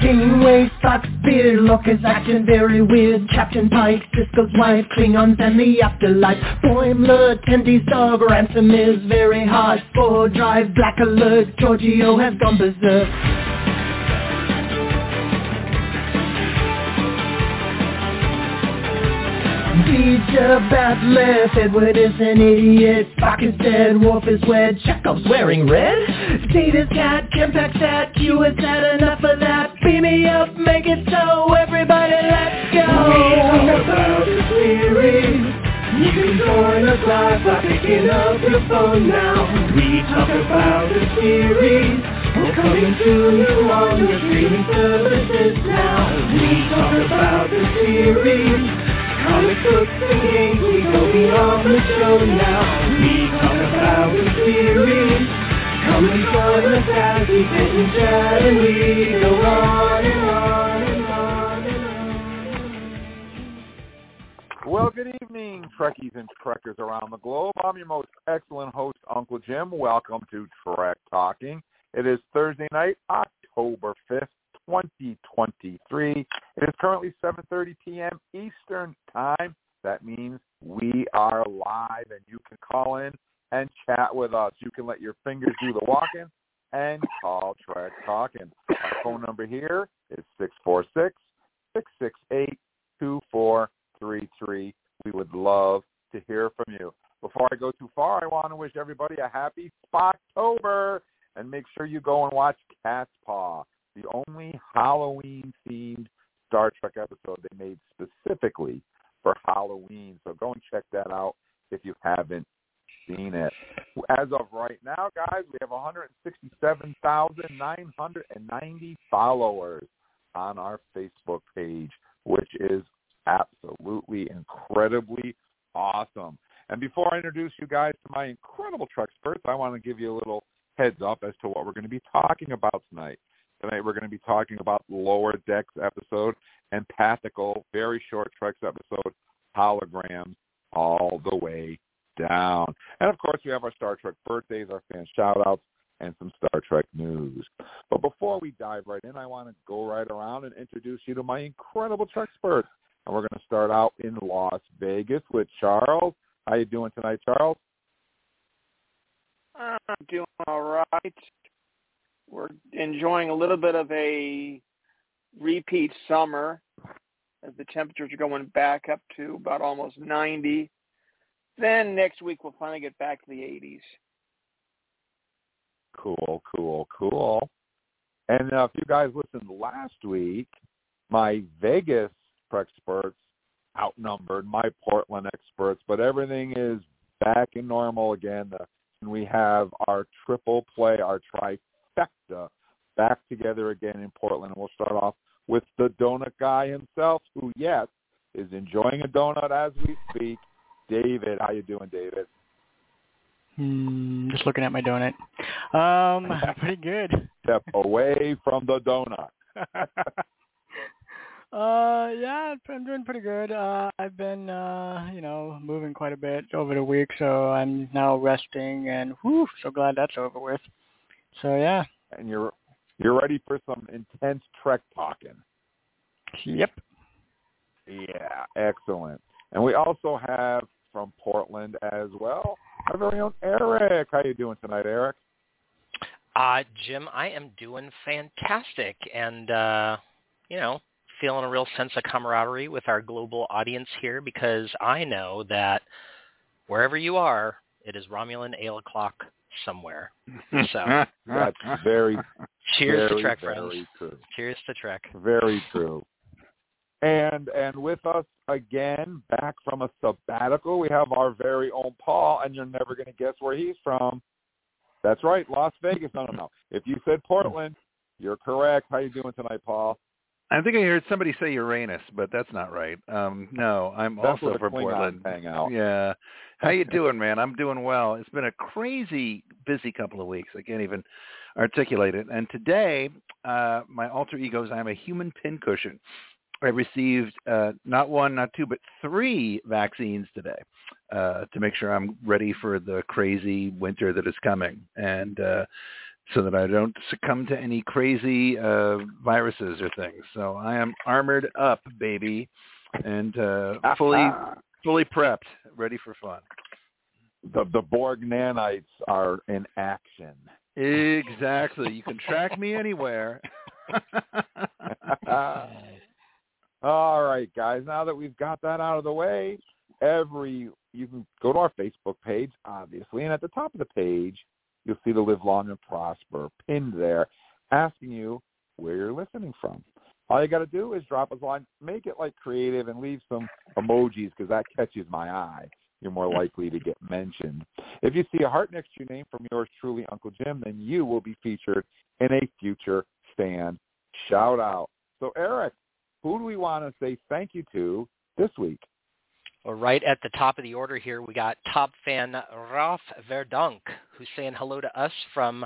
Kingway, Spock's beard, Lorca's acting very weird. Captain Pike, Sisko's wife, Klingons and the afterlife. Boimler, Tendi's dog, Ransom is very hard Spore Drive, Black Alert, Georgiou has gone berserk Edward is an idiot, Spock is dead, is wed, Chekov's wearing red. Data's cat, at, had enough of that. Beam me up, make it so, everybody let's go. We talk about the series. You can join us live by picking up your phone now. We talk about the series. We're coming to you on your streaming services now. We talk about the series. Comic books and games, we go beyond the show now. We talk about the series. Come and join us we sit and chat and we go on and on and on and on. Well, good evening, Trekkies and Trekkers around the globe. I'm your most excellent host, Uncle Jim. Welcome to Trek Talking. It is Thursday night, October 5th, 2023. It is currently 7.30 p.m. Eastern Time. That means we are live and you can call in and chat with us. You can let your fingers do the walking and call Trek Talking. Our phone number here is 646-668-2433. We would love to hear from you. Before I go too far, I want to wish everybody a happy Spocktober and make sure you go and watch Cat's Paw the only Halloween-themed Star Trek episode they made specifically for Halloween. So go and check that out if you haven't seen it. As of right now, guys, we have 167,990 followers on our Facebook page, which is absolutely incredibly awesome. And before I introduce you guys to my incredible Trek experts, I want to give you a little heads up as to what we're going to be talking about tonight. Tonight we're going to be talking about Lower Decks episode, Empathical, very short Treks episode, Holograms, all the way down. And of course we have our Star Trek birthdays, our fan shout-outs, and some Star Trek news. But before we dive right in, I want to go right around and introduce you to my incredible Trek experts. And we're going to start out in Las Vegas with Charles. How you doing tonight, Charles? I'm doing all right we're enjoying a little bit of a repeat summer as the temperatures are going back up to about almost 90. Then next week we'll finally get back to the 80s. Cool, cool, cool. And uh, if you guys listened last week, my Vegas experts outnumbered my Portland experts, but everything is back in normal again. The, and we have our triple play, our tri back together again in Portland. And we'll start off with the donut guy himself, who, yes, is enjoying a donut as we speak. David, how you doing, David? Hmm, just looking at my donut. Um, pretty good. Step away from the donut. uh, yeah, I'm doing pretty good. Uh, I've been, uh, you know, moving quite a bit over the week, so I'm now resting, and whew, so glad that's over with. So yeah. And you're you're ready for some intense Trek talking. Yep. Yeah, excellent. And we also have from Portland as well our very own Eric. How you doing tonight, Eric? Uh, Jim, I am doing fantastic, and uh, you know, feeling a real sense of camaraderie with our global audience here because I know that wherever you are, it is Romulan ale o'clock somewhere. So that's very cheers very, to Trek very friends. True. Cheers to Trek. Very true. And and with us again, back from a sabbatical, we have our very own Paul, and you're never going to guess where he's from. That's right, Las Vegas. No, no, no. If you said Portland, you're correct. How you doing tonight, Paul? I think I heard somebody say Uranus, but that's not right. Um, no, I'm That's also from Portland. Hang out. Yeah. How you doing, man? I'm doing well. It's been a crazy busy couple of weeks. I can't even articulate it. And today, uh, my alter ego is I'm a human pincushion. I received uh, not one, not two, but three vaccines today uh, to make sure I'm ready for the crazy winter that is coming. And uh, so that I don't succumb to any crazy uh, viruses or things. So I am armored up, baby, and uh, fully fully prepped, ready for fun. The the Borg nanites are in action. Exactly. You can track me anywhere. All right, guys. Now that we've got that out of the way, every you can go to our Facebook page, obviously, and at the top of the page, you'll see the Live Long and Prosper pinned there, asking you where you're listening from. All you got to do is drop a line, make it like creative, and leave some emojis because that catches my eye. You're more likely to get mentioned. If you see a heart next to your name from yours truly, Uncle Jim, then you will be featured in a future stand shout out. So, Eric, who do we want to say thank you to this week? Right at the top of the order here, we got top fan Ralph Verdonk, who's saying hello to us from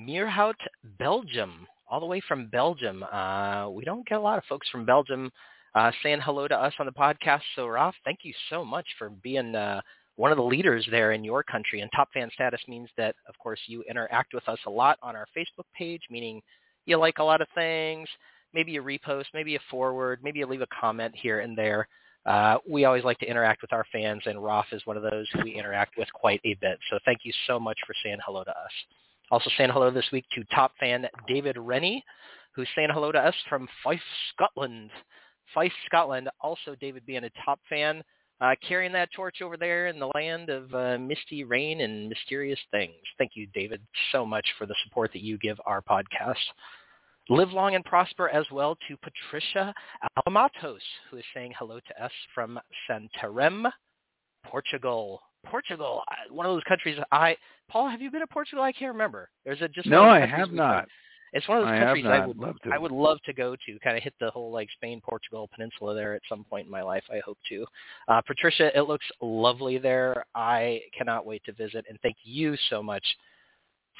Meerhout, Belgium, all the way from Belgium. Uh, we don't get a lot of folks from Belgium uh, saying hello to us on the podcast. So, Ralph, thank you so much for being uh, one of the leaders there in your country. And top fan status means that, of course, you interact with us a lot on our Facebook page, meaning you like a lot of things. Maybe you repost, maybe you forward, maybe you leave a comment here and there. Uh, we always like to interact with our fans, and Roth is one of those who we interact with quite a bit. So thank you so much for saying hello to us. Also saying hello this week to top fan David Rennie, who's saying hello to us from Fife, Scotland. Fife, Scotland. Also, David being a top fan, uh, carrying that torch over there in the land of uh, misty rain and mysterious things. Thank you, David, so much for the support that you give our podcast. Live long and prosper as well to Patricia Alamatos, who is saying hello to us from Santarem, Portugal. Portugal, one of those countries. I Paul, have you been to Portugal? I can't remember. There's a just no, I have not. It's one of those I countries I would love to. I would love to go to. Kind of hit the whole like Spain, Portugal peninsula there at some point in my life. I hope to. Uh, Patricia, it looks lovely there. I cannot wait to visit. And thank you so much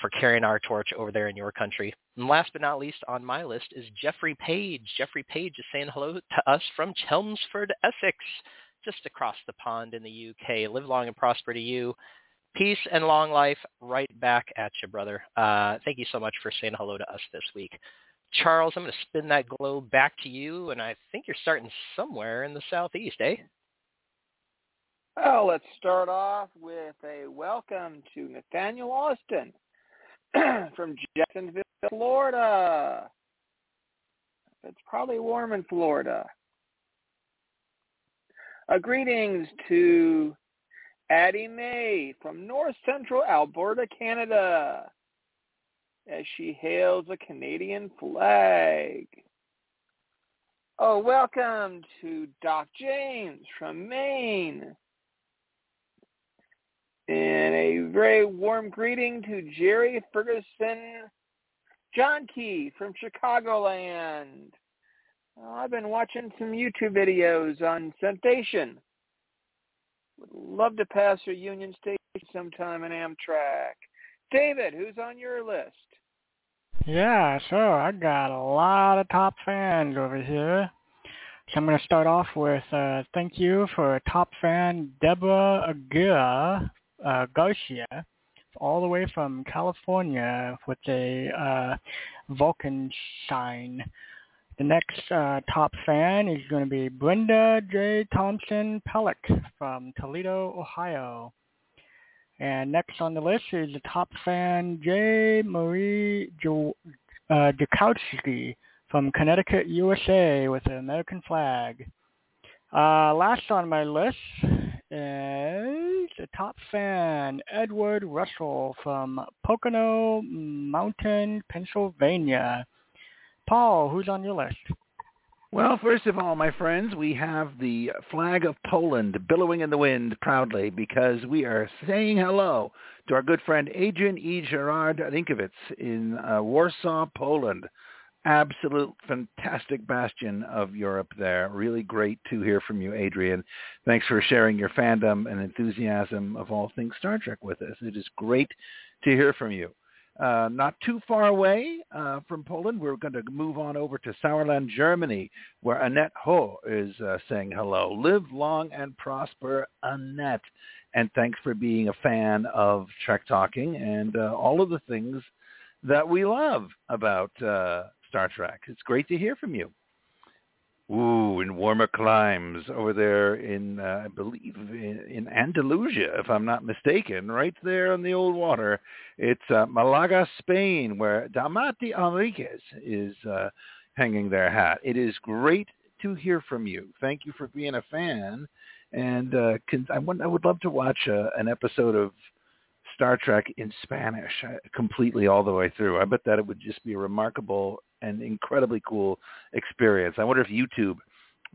for carrying our torch over there in your country. And last but not least on my list is Jeffrey Page. Jeffrey Page is saying hello to us from Chelmsford, Essex, just across the pond in the UK. Live long and prosper to you. Peace and long life right back at you, brother. Uh, thank you so much for saying hello to us this week. Charles, I'm going to spin that globe back to you, and I think you're starting somewhere in the southeast, eh? Well, let's start off with a welcome to Nathaniel Austin from Jacksonville, Florida. It's probably warm in Florida. Uh, greetings to Addie May from North Central Alberta, Canada, as she hails a Canadian flag. Oh, welcome to Doc James from Maine. And a very warm greeting to Jerry Ferguson John Key from Chicagoland. Oh, I've been watching some YouTube videos on Sensation. Would love to pass through Union Station sometime in Amtrak. David, who's on your list? Yeah, so I got a lot of top fans over here. So I'm going to start off with uh, thank you for top fan Deborah Aguirre uh, Garcia, all the way from California with a uh, Vulcan sign. The next uh, top fan is going to be Brenda J. Thompson Pellick from Toledo, Ohio. And next on the list is the top fan J. Marie jo- uh, Jakowski from Connecticut, USA with an American flag. Uh, last on my list is the top fan, Edward Russell from Pocono Mountain, Pennsylvania. Paul, who's on your list? Well, first of all, my friends, we have the flag of Poland billowing in the wind proudly because we are saying hello to our good friend Adrian E. Gerard Rinkiewicz in uh, Warsaw, Poland. Absolute fantastic bastion of Europe there. Really great to hear from you, Adrian. Thanks for sharing your fandom and enthusiasm of all things Star Trek with us. It is great to hear from you. Uh, not too far away uh, from Poland, we're going to move on over to Sauerland, Germany, where Annette Ho is uh, saying hello. Live long and prosper, Annette. And thanks for being a fan of Trek Talking and uh, all of the things that we love about uh, Star Trek. It's great to hear from you. Ooh, in warmer climes over there in, uh, I believe, in, in Andalusia, if I'm not mistaken, right there on the old water. It's uh, Malaga, Spain, where Damati Enriquez is uh, hanging their hat. It is great to hear from you. Thank you for being a fan. And uh, can, I, would, I would love to watch uh, an episode of Star Trek in Spanish uh, completely all the way through. I bet that it would just be a remarkable and incredibly cool experience. I wonder if YouTube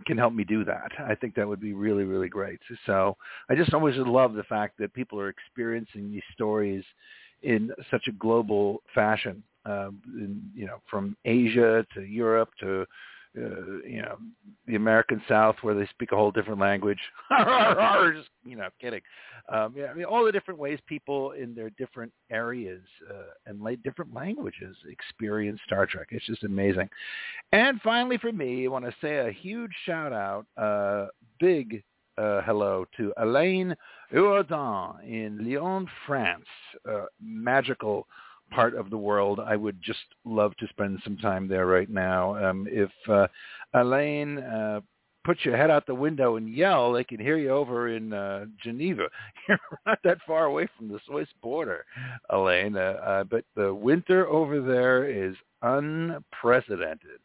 can help me do that. I think that would be really, really great. So I just always love the fact that people are experiencing these stories in such a global fashion. Um, in, you know, from Asia to Europe to uh, you know, the American South where they speak a whole different language. Just, you know, kidding. Um, yeah, I mean, all the different ways people in their different areas uh, and la- different languages experience Star Trek. It's just amazing. And finally, for me, I want to say a huge shout out, uh, big uh, hello to Elaine Jourdan in Lyon, France. Uh, magical part of the world, I would just love to spend some time there right now. Um, if uh, Elaine uh, puts your head out the window and yell, they can hear you over in uh, Geneva. You're not that far away from the Swiss border, Elaine. Uh, uh, but the winter over there is unprecedented.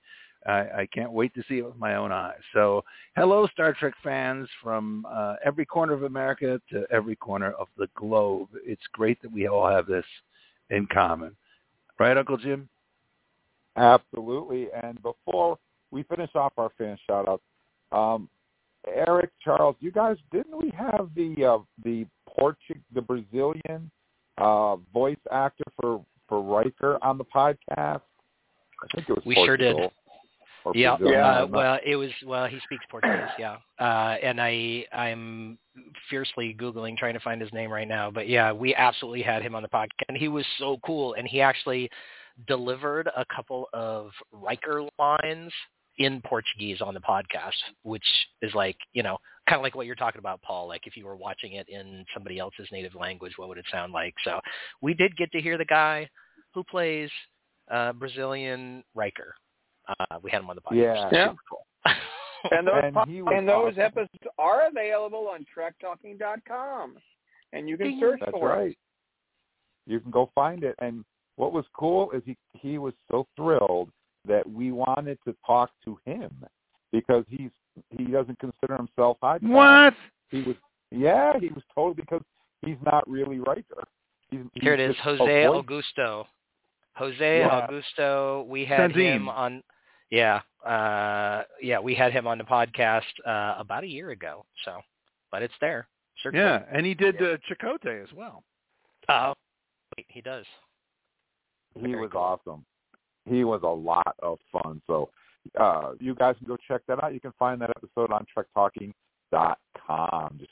I, I can't wait to see it with my own eyes. So, hello, Star Trek fans from uh, every corner of America to every corner of the globe. It's great that we all have this in common. Right, Uncle Jim? Absolutely. And before we finish off our fan shout outs, um, Eric, Charles, you guys didn't we have the uh, the Portug the Brazilian uh, voice actor for for Riker on the podcast? I think it was we Portugal. sure did. Or Yeah, uh, well, it was well. He speaks Portuguese, yeah. Uh, and I I'm fiercely googling trying to find his name right now. But yeah, we absolutely had him on the podcast, and he was so cool. And he actually delivered a couple of Riker lines in Portuguese on the podcast, which is like you know kind of like what you're talking about, Paul. Like if you were watching it in somebody else's native language, what would it sound like? So we did get to hear the guy who plays uh, Brazilian Riker. Uh, we had him on the podcast. Yeah. Yeah. Cool. And those And po- he was and those awesome. episodes are available on TrekTalking.com, and you can search That's for right. it. You can go find it. And what was cool is he he was so thrilled that we wanted to talk to him because he's he doesn't consider himself high. What? He was yeah, he was told because he's not really Riker. He's, he's Here it is, Jose Augusto. Jose Yeah. Augusto. We had Sanzim. him on. Yeah, uh, yeah, we had him on the podcast uh, about a year ago. So, but it's there. Search Yeah, and he did uh, Chakotay as well. it. Oh, wait, he does. He Very was cool. awesome. He was a lot of fun. So uh, you guys can go check that out. You can find that episode on TrekTalking.com. Just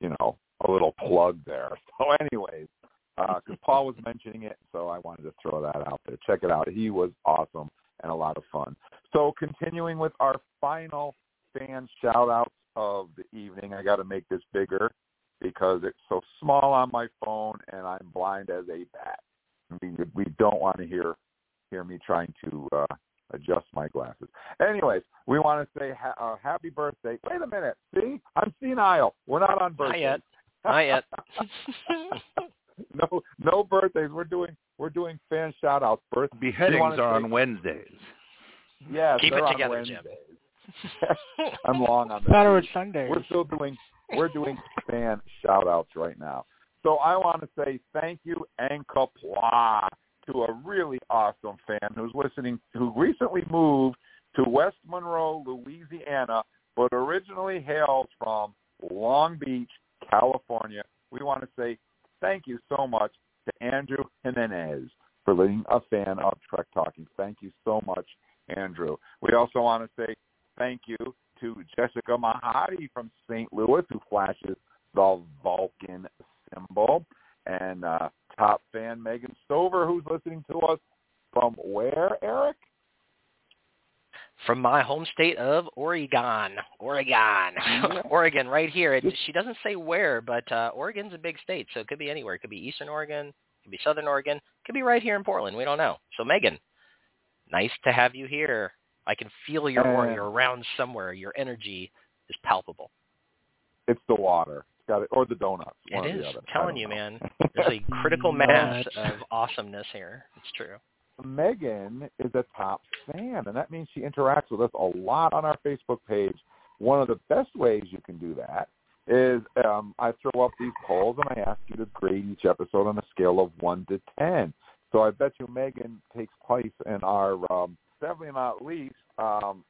you know, a little plug there. So, anyways, because Paul was mentioning it, so I wanted to throw that out there. Check it out. He was awesome and a lot of fun. So, continuing with our final fan shout outs of the evening, I got to make this bigger because it's so small on my phone and I'm blind as a bat. We we don't want to hear hear me trying to uh, adjust my glasses. Anyways, we want to say ha- uh, happy birthday. Wait a minute. See, I'm senile. We're not on birthdays. yet. Not yet. no, no birthdays. We're doing we're doing fan shout outs. Birth. Beheadings are say- on Wednesdays. Yeah, Keep it together, Jim. I'm long on Thought it that. was Sunday. We're still doing we're doing fan shout outs right now. So I want to say thank you and kapla to a really awesome fan who's listening who recently moved to West Monroe, Louisiana, but originally hails from Long Beach, California. We want to say thank you so much to Andrew Jimenez for being a fan of Trek Talking. Thank you so much, Andrew. We also want to say thank you to Jessica Mahadi from St. Louis, who flashes the Vulcan symbol, and uh, top fan Megan Stover, who's listening to us from where, Eric? From my home state of Oregon, Oregon, Oregon, right here. It, she doesn't say where, but uh, Oregon's a big state, so it could be anywhere. It could be Eastern Oregon, it could be Southern Oregon, it could be right here in Portland. We don't know. So Megan, nice to have you here. I can feel your aura. You're around somewhere. Your energy is palpable. It's the water. It's got it, or the donuts. It is. the telling you, know. man. There's a critical mass of awesomeness here. It's true. Megan is a top fan, and that means she interacts with us a lot on our Facebook page. One of the best ways you can do that is um, I throw up these polls and I ask you to grade each episode on a scale of one to ten. So I bet you Megan takes place in our um, definitely not least. Um,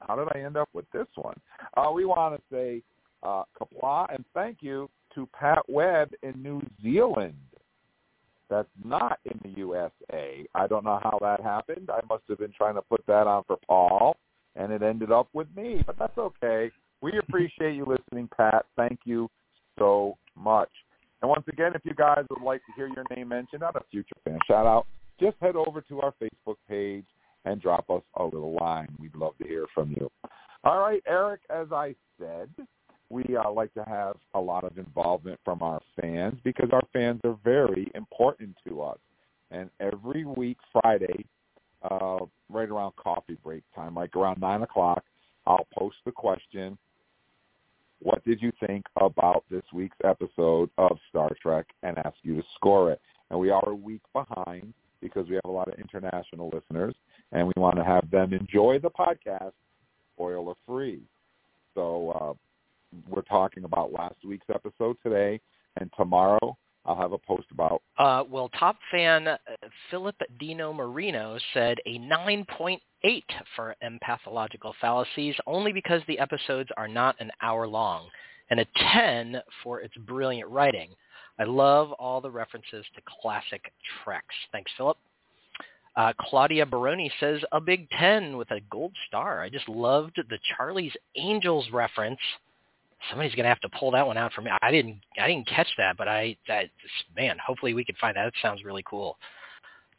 how did I end up with this one? Uh, we want to say uh, kapla and thank you to Pat Webb in New Zealand that's not in the USA. I don't know how that happened. I must have been trying to put that on for Paul, and it ended up with me, but that's okay. We appreciate you listening, Pat. Thank you so much. And once again, if you guys would like to hear your name mentioned on a future fan shout out, just head over to our Facebook page and drop us a little line. We'd love to hear from you. All right, Eric, as I said, we uh, like to have a lot of involvement from our fans because our fans are very important to us. And every week, Friday, uh, right around coffee break time, like around 9 o'clock, I'll post the question, what did you think about this week's episode of Star Trek, and ask you to score it. And we are a week behind because we have a lot of international listeners, and we want to have them enjoy the podcast spoiler free. So uh, we're talking about last week's episode today, and tomorrow I'll have a post about. Uh, well, top fan uh, Philip Dino Marino said a 9.8 for empathological fallacies, only because the episodes are not an hour long, and a 10 for its brilliant writing. I love all the references to classic Treks. Thanks, Philip. Uh, Claudia Baroni says a big 10 with a gold star. I just loved the Charlie's Angels reference. Somebody's gonna have to pull that one out for me. I didn't, I didn't catch that, but I, that, man, hopefully we can find that. It sounds really cool.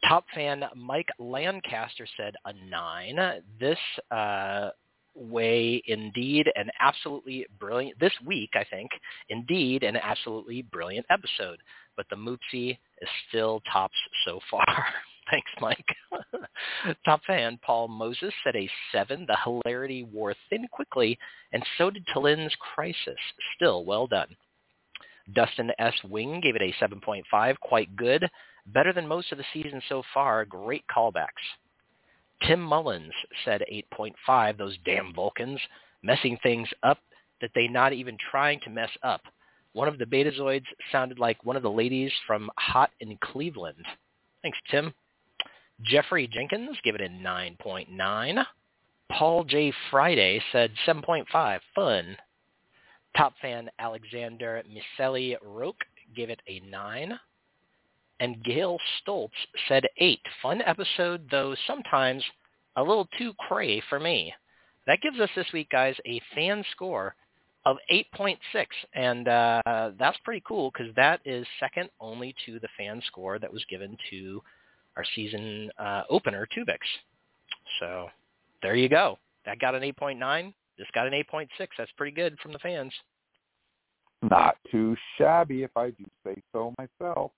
Top fan Mike Lancaster said a nine. This uh, way, indeed, an absolutely brilliant. This week, I think, indeed, an absolutely brilliant episode. But the Moopsie is still tops so far. Thanks, Mike. Top fan Paul Moses said a seven. The hilarity wore thin quickly, and so did T'Lyn's Crisis. Still well done. Dustin S. Wing gave it a 7.5. Quite good. Better than most of the season so far. Great callbacks. Tim Mullins said 8.5. Those damn Vulcans messing things up that they not even trying to mess up. One of the Betazoids sounded like one of the ladies from Hot in Cleveland. Thanks, Tim. Jeffrey Jenkins gave it a 9.9. Paul J. Friday said 7.5. Fun. Top fan Alexander Miseli Roque gave it a 9. And Gail Stoltz said 8. Fun episode, though sometimes a little too cray for me. That gives us this week, guys, a fan score of 8.6. And uh, that's pretty cool because that is second only to the fan score that was given to our season uh, opener, Tuvix. So there you go. That got an 8.9. This got an 8.6. That's pretty good from the fans. Not too shabby, if I do say so myself.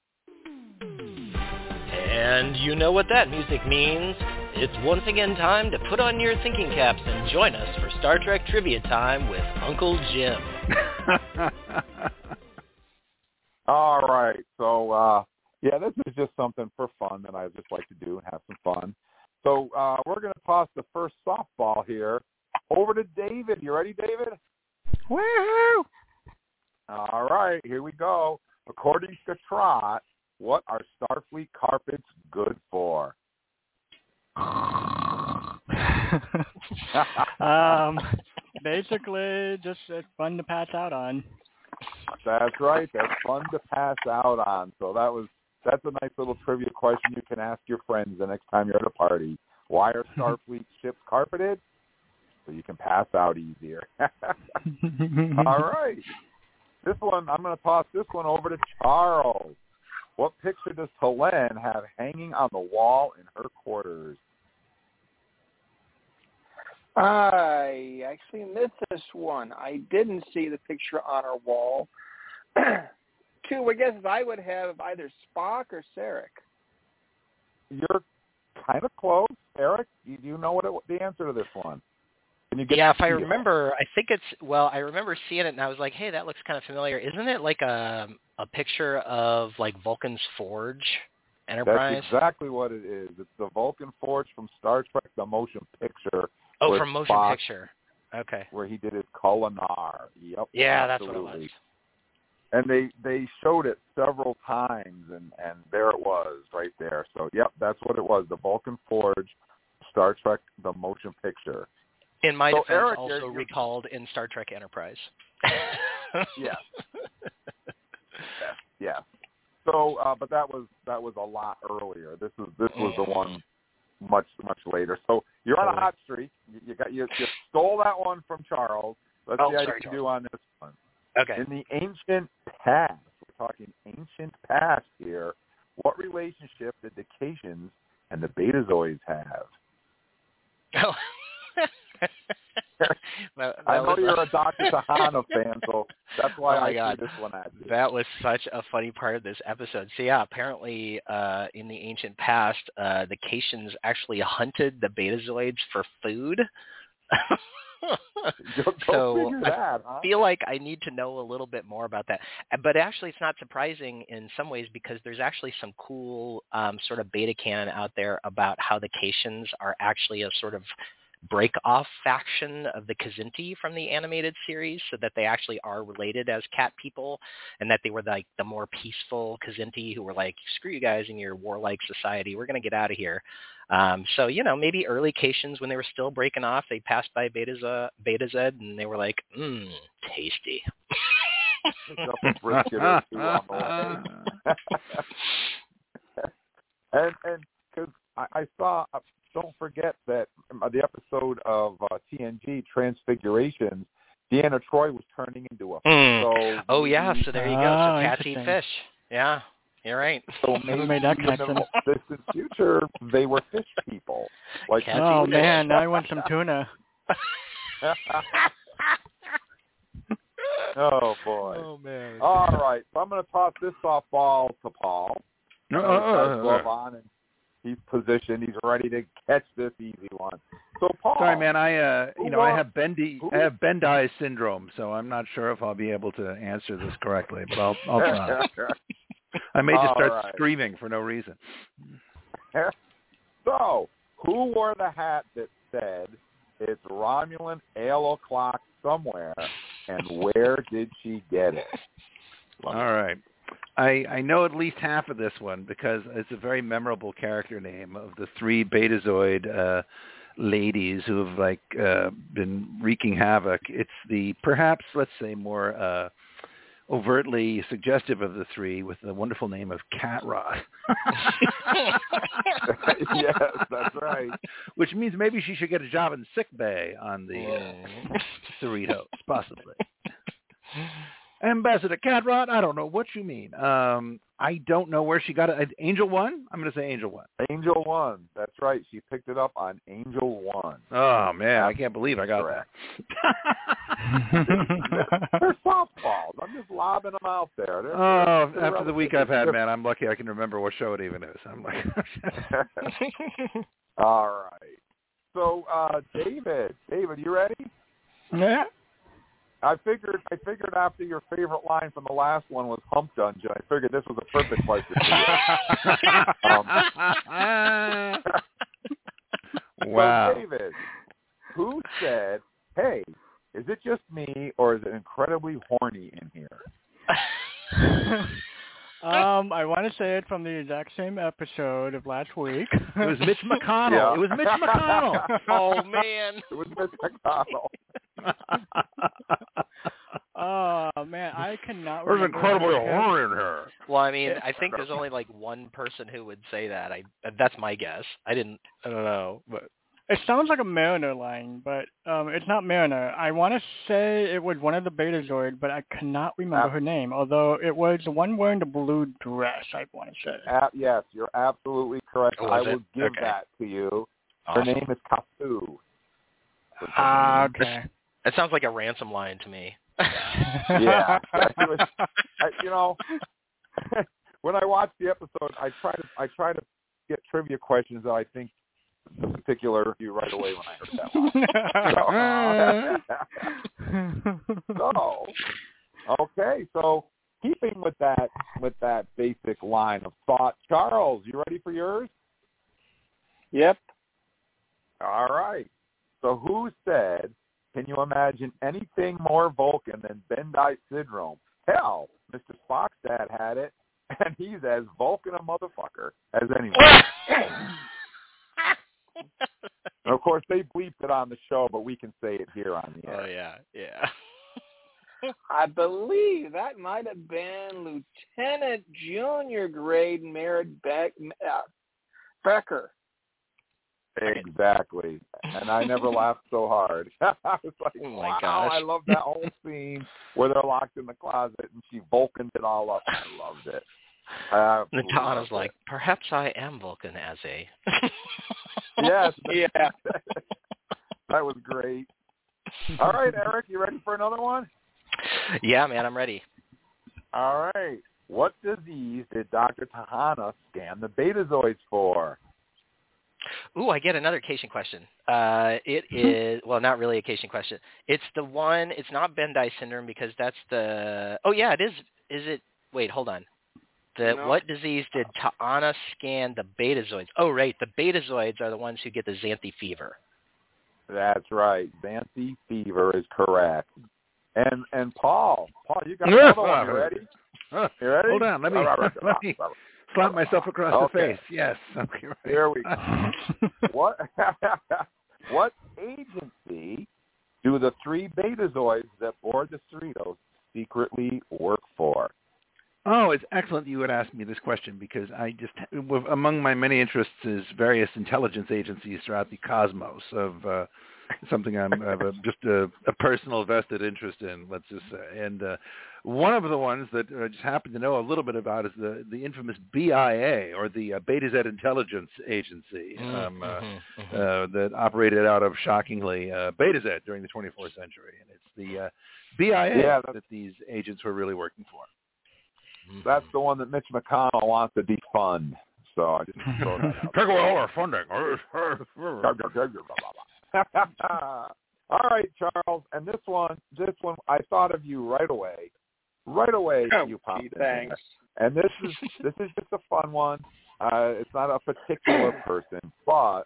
And you know what that music means. It's once again time to put on your thinking caps and join us for Star Trek Trivia Time with Uncle Jim. All right. So, uh, yeah, this is just something for fun that I just like to do and have some fun. So uh, we're going to toss the first softball here over to David. You ready, David? Woohoo! All right, here we go. According to Trot, what are Starfleet carpets good for? um, basically, just it's fun to pass out on. That's right. That's fun to pass out on. So that was that's a nice little trivia question you can ask your friends the next time you're at a party. Why are Starfleet ships carpeted? So you can pass out easier. All right. This one, I'm going to toss this one over to Charles. What picture does Helene have hanging on the wall in her quarters? I actually missed this one. I didn't see the picture on her wall. two guesses I would have either Spock or Sarek. You're kind of close, Eric. You do you know what it, the answer to this one? Can you get yeah, if I the- remember, I think it's well. I remember seeing it, and I was like, "Hey, that looks kind of familiar." Isn't it like a a picture of like Vulcan's Forge Enterprise? That's exactly what it is. It's the Vulcan Forge from Star Trek: The Motion Picture, oh, where from Motion Spock- Picture. Okay. where he did his Kolinahr. Yep. Yeah, that's what it was. And they they showed it several times, and and there it was, right there. So yep, that's what it was. The Vulcan Forge, Star Trek: The Motion Picture. In my So, defense, Eric, also you're- you're- recalled in Star Trek Enterprise. Yes. Yes, yes. So, uh, but that was that was a lot earlier. This is this was the one much much later. So you're on a hot streak. You, you got you, you stole that one from Charles. Let's Oh, see how sorry, you do on this one. Okay. In the ancient past, we're talking ancient past here. What relationship did the Caitians and the Betazoids have? Oh. That- I know was you're a Dr. Sahana fan, so that's why Oh I God. this one at you. That was such a funny part of this episode. So yeah, apparently uh, in the ancient past, uh, the Caitians actually hunted the Betazoids for food. So I that, huh? feel like I need to know a little bit more about that. Uh, But actually, it's not surprising in some ways because there's actually some cool um, sort of beta can out there about how the Caitians are actually a sort of break off faction of the Kzinti from the animated series so that they actually are related as cat people and that they were like the more peaceful Kzinti who were like, screw you guys in your warlike society. We're going to get out of here. Um, so, you know, maybe early Caitians when they were still breaking off, they passed by Betazed, Beta Z and they were like, mmm, tasty. Picked up a brisket or two on the way. and and because I, I saw, don't forget that the episode of uh, TNG Transfiguration, Deanna Troi was turning into a. Mm. So Oh yeah, so there you go. Oh, So cats eat fish. Yeah, you're right. So Never maybe made that in the connection. distant future they were fish people. Like Cats oh fish. man, now I want some tuna. oh boy. Oh man. All right, so I'm going to toss this softball to Paul. No, Uh, uh, got his uh, glove on and he's positioned. He's ready to catch this easy one. So Paul, Sorry, man. I uh, you know, I have Bendii, Who- I have Bendii syndrome, so I'm not sure if I'll be able to answer this correctly, but I'll, I'll try. I may just start right. screaming for no reason. so who wore the hat that said it's Romulan ale o'clock somewhere, and where did she get it? All right. I, I know at least half of this one because it's a very memorable character name of the three Betazoid uh, ladies who have like uh, been wreaking havoc. It's the perhaps let's say more uh, overtly suggestive of the three with the wonderful name of Catroth. yes, that's right. Which means maybe she should get a job in sick bay on the uh, Cerritos, possibly. Ambassador Catrot, I don't know what you mean. Um, I don't know where she got it. Angel One? I'm going to say Angel One. Angel One. That's right. She picked it up on Angel One. Oh man, I can't believe I got Correct. that. They're softballs. I'm just lobbing them out there. They're, oh, they're after the week I've had, man, I'm lucky I can remember what show it even is. I'm like, All right. So, uh, David, David, you ready? yeah. I figured. I figured after your favorite line from the last one was Hump Dungeon, I figured this was a perfect place to it. Um, wow. So, David, who said, "Hey, is it just me, or is it incredibly horny in here?" um, I want to say it from the exact same episode of last week. It was Mitch McConnell. Yeah. It was Mitch McConnell. oh man. It was Mitch McConnell. oh man, I cannot. There's remember incredibly who- horror in her. Well, I mean, I think there's only like one person who would say that. I that's my guess. I didn't. I don't know, but It sounds like a Mariner line, but um, it's not Mariner. I want to say it was one of the Betazoid, but I cannot remember Ab- her name. Although it was the one wearing the blue dress. I want to say. A- yes, you're absolutely correct. Oh, I was it? will give Okay. that to you. Her name is Kafu. Ah, okay. That sounds like a ransom line to me. Yeah. Was- I, you know, when I watch the episode, I try to I try to get trivia questions that I think the particular you right away when I heard that one. so, okay, so keeping with that with that basic line of thought, Charles, you ready for yours? Yep. All right. So who said, can you imagine anything more Vulcan than Bendii syndrome? Hell, Mr. Spock's dad had it, and he's as Vulcan a motherfucker as anyone. And of course, they bleeped it on the show, but we can say it here on the air. Oh yeah, yeah. I believe that might have been Lieutenant Junior Grade Merritt Beck, uh, Becker. Exactly. And I never laughed so hard. I was like, Oh, my wow, gosh. I love that whole scene where they're locked in the closet and she Vulcaned it all up. I loved it. I absolutely Natana's loved like, perhaps I am Vulcan as a. yes. Yeah. that was great. All right, Eric, you ready for another one? yeah, man, I'm ready. All right. What disease did Dr. T'Ana scan the betazoids for? Ooh, I get another Caitian question. Uh, it is well, not really a Caitian question. It's the one. It's not Bendii syndrome because that's the. Oh yeah, it is. Is it? Wait, hold on. The No. what disease did T'Ana scan the betazoids? Oh right, the betazoids are the ones who get the xanthi fever. That's right. Xanthi fever is correct. And and Paul, Paul, you got another one. You ready? You ready? Hold on, let me- let me- Slap myself across Okay. the face. Yes. Okay. Right. Here we go. what what agency do the three betazoids that board the Cerritos secretly work for? Oh, it's excellent you would ask me this question because I just among my many interests is various intelligence agencies throughout the cosmos of uh, something I'm I have a, just a, a personal vested interest in. Let's just say, and uh, one of the ones that I just happen to know a little bit about is the the infamous BIA or the uh, Betazed Intelligence Agency. Um, uh, Mhm, mhm. uh, that operated out of shockingly uh, Betazed during the 24th century, and it's the uh, BIA Yeah, that these agents were really working for. Mhm. That's the one that Mitch McConnell wants to defund. So I just throw that out. Take away all our funding. All right, Charles, and this one, this one, I thought of you right away. Right away, Oh, you popped gee, in there. thanks. And this is this is just a fun one. Uh, it's not a particular person, but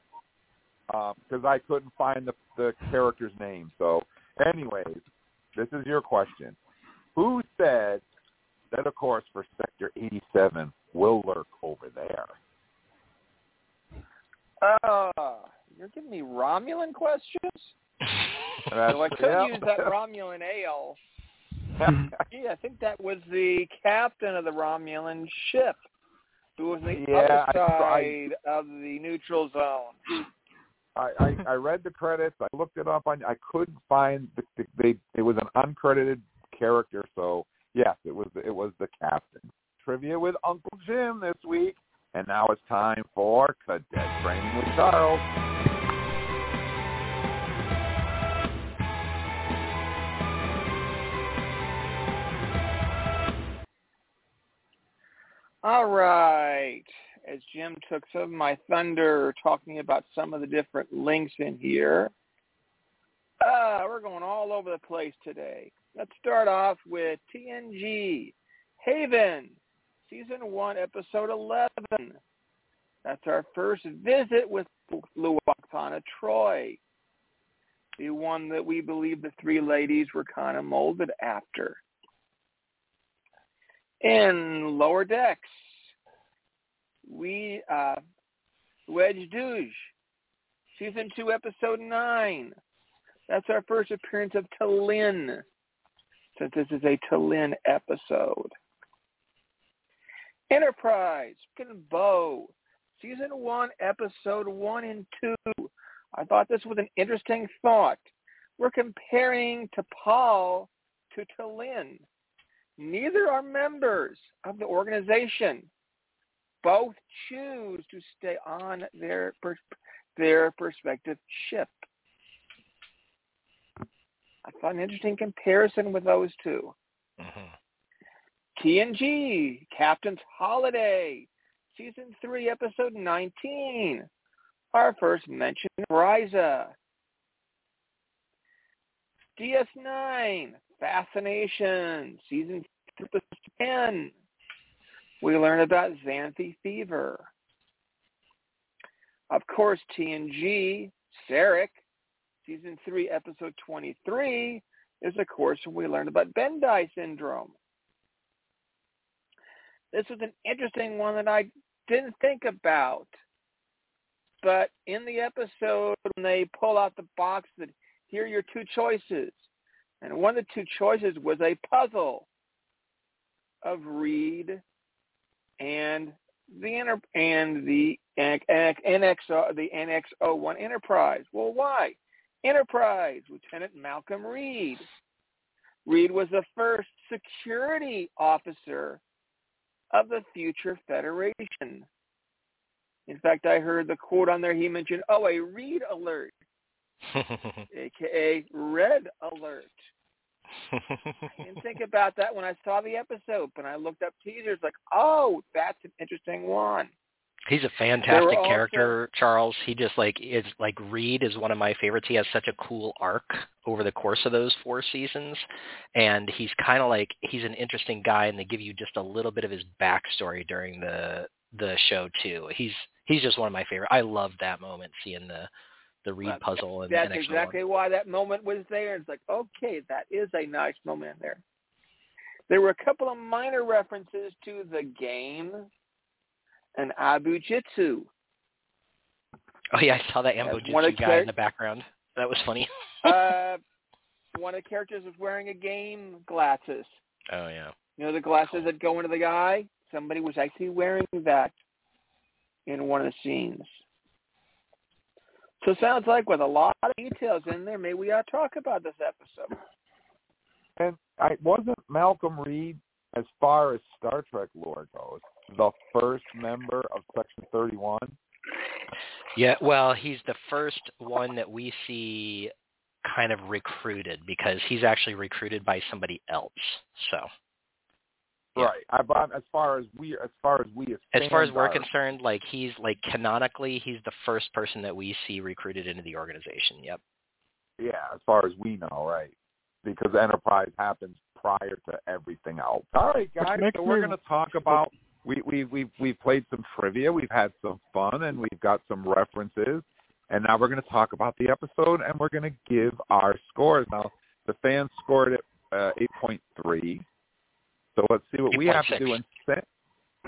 because I couldn't find the the character's name. So, anyways, this is your question: Who said that, of course, for Sector 87 will lurk over there? Uh, you're giving me Romulan questions? So I could yep. use that Romulan ale. yeah, I think that was the captain of the Romulan ship, who was on the Yeah, other I- side of the neutral zone. I, I, I read the credits. I looked it up. I, I couldn't find the, the they. It was an uncredited character. So yes, it was it was the captain. Trivia with Uncle Jim this week, and now it's time for cadet training with Charles. All right. As Jim took some of my thunder talking about some of the different links in here, uh, we're going all over the place today. Let's start off with TNG Haven, Season 1, Episode 11. That's our first visit with Lwaxana Troi, the one that we believe the three ladies were kind of molded after. In Lower Decks, we uh, wej Duj, season two, episode nine. That's our first appearance of T'Lyn, since this is a T'Lyn episode. Enterprise, Broken Bow, season one, episode one and two. I thought this was an interesting thought. We're comparing T'Pol to T'Lyn. Neither are members of the organization. Both choose to stay on their pers- their perspective ship. I thought an interesting comparison with those two. Mhm. TNG, Captain's Holiday, Season 3, Episode 19. Our first mention of Risa. DS9, Fascination, Season 10. We learn about Xanthi Fever. Of course, TNG, Sarek, Season 3, Episode 23 is, of course, when we learn about Bendii syndrome. This was an interesting one that I didn't think about. But in the episode, when they pull out the box that here are your two choices, and one of the two choices was a puzzle of Reed and the inter- and the NXO uh, the NX01 Enterprise. Well, why? Enterprise, Lieutenant Malcolm Reed. Reed was the first security officer of the future Federation. In fact, I heard the quote on there. He mentioned, "Oh, a Reed alert, aka Red alert." I didn't think about that when I saw the episode, but I looked up teasers like, "Oh, that's an interesting one." He's a fantastic character, Charles. He just like is like Reed is one of my favorites. He has such a cool arc over the course of those four seasons, and he's kind of like he's an interesting guy, and they give you just a little bit of his backstory during the the show too. He's he's just one of my favorite. I love that moment seeing the the Reed puzzle and that's exactly why that moment was there. It's like okay, that is a nice moment there. There were a couple of minor references to the game and Anbo-jytsu. Oh yeah, I saw that Anbo-jytsu guy char- in the background. That was funny. uh, one of the characters was wearing a game glasses. Oh yeah. You know the glasses cool. that go into the guy. Somebody was actually wearing that in one of the scenes. So it sounds like with a lot of details in there, maybe we ought to talk about this episode. And I wasn't Malcolm Reed as far as Star Trek lore goes the first member of Section 31? Yeah, well, he's the first one that we see kind of recruited because he's actually recruited by somebody else. So. Yeah. Right. I, as far as we, as far as we, as, as far as we're are, concerned, like he's like canonically, he's the first person that we see recruited into the organization. Yep. Yeah, as far as we know, right? Because Enterprise happens prior to everything else. All right, guys. So we're going to talk about we we we've we've played some trivia, we've had some fun, and we've got some references. And now we're going to talk about the episode, and we're going to give our scores. Now, the fans scored it uh, 8.3. So let's see what we have to do in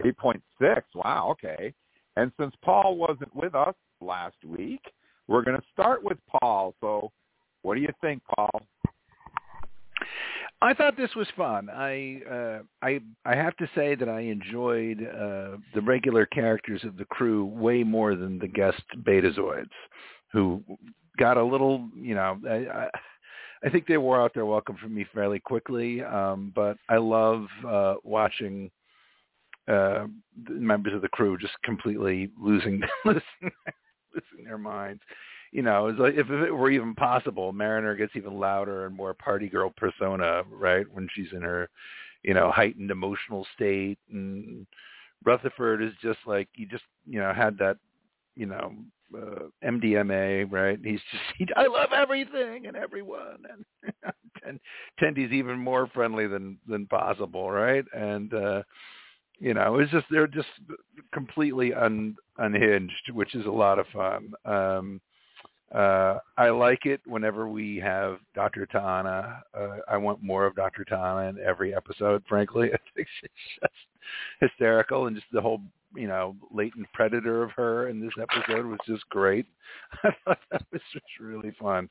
8.6. Wow, okay. And since Paul wasn't with us last week, we're going to start with Paul. So what do you think, Paul? I thought this was fun. I uh, I I have to say that I enjoyed uh, the regular characters of the crew way more than the guest Betazoids, who got a little, you know, I, I, I think they wore out their welcome for me fairly quickly. Um, but I love uh, watching uh, members of the crew just completely losing losing, losing their minds you know, it's like if it were even possible, Mariner gets even louder and more party girl persona, right? When she's in her, you know, heightened emotional state, and Rutherford is just like you just you know had that, you know, uh, MDMA, right? He's just he, I love everything and everyone, and Tendi's even more friendly than than possible, right? And uh you know, it's just they're just completely un, unhinged, which is a lot of fun. Um uh, I like it whenever we have Dr. T'Ana. Uh, I want more of Dr. T'Ana in every episode, frankly. I think she's just hysterical and just the whole, you know, latent predator of her in this episode was just great. I thought that was just really fun.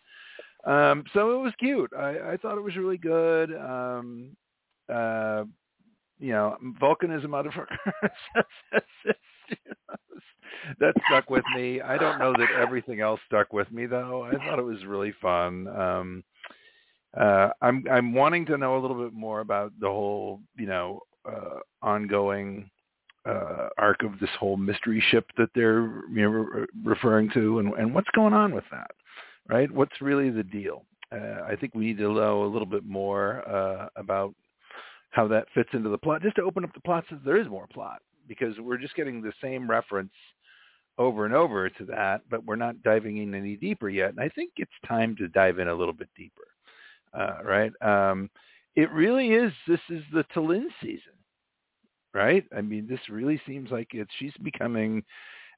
Um, so it was cute. I, I thought it was really good. Um, uh, you know, Vulcan is a motherfucker. that stuck with me. I don't know that everything else stuck with me though. I thought it was really fun. Um uh I'm I'm wanting to know a little bit more about the whole, you know, uh ongoing uh arc of this whole mystery ship that they're you know re- referring to and and what's going on with that. Right? What's really the deal? Uh, I think we need to know a little bit more uh about how that fits into the plot, just to open up the plot so there is more plot because we're just getting the same reference over and over to that, but we're not diving in any deeper yet. And I think it's time to dive in a little bit deeper, uh, right? Um, it really is. This is the T'Lyn season, right? I mean, this really seems like it's she's becoming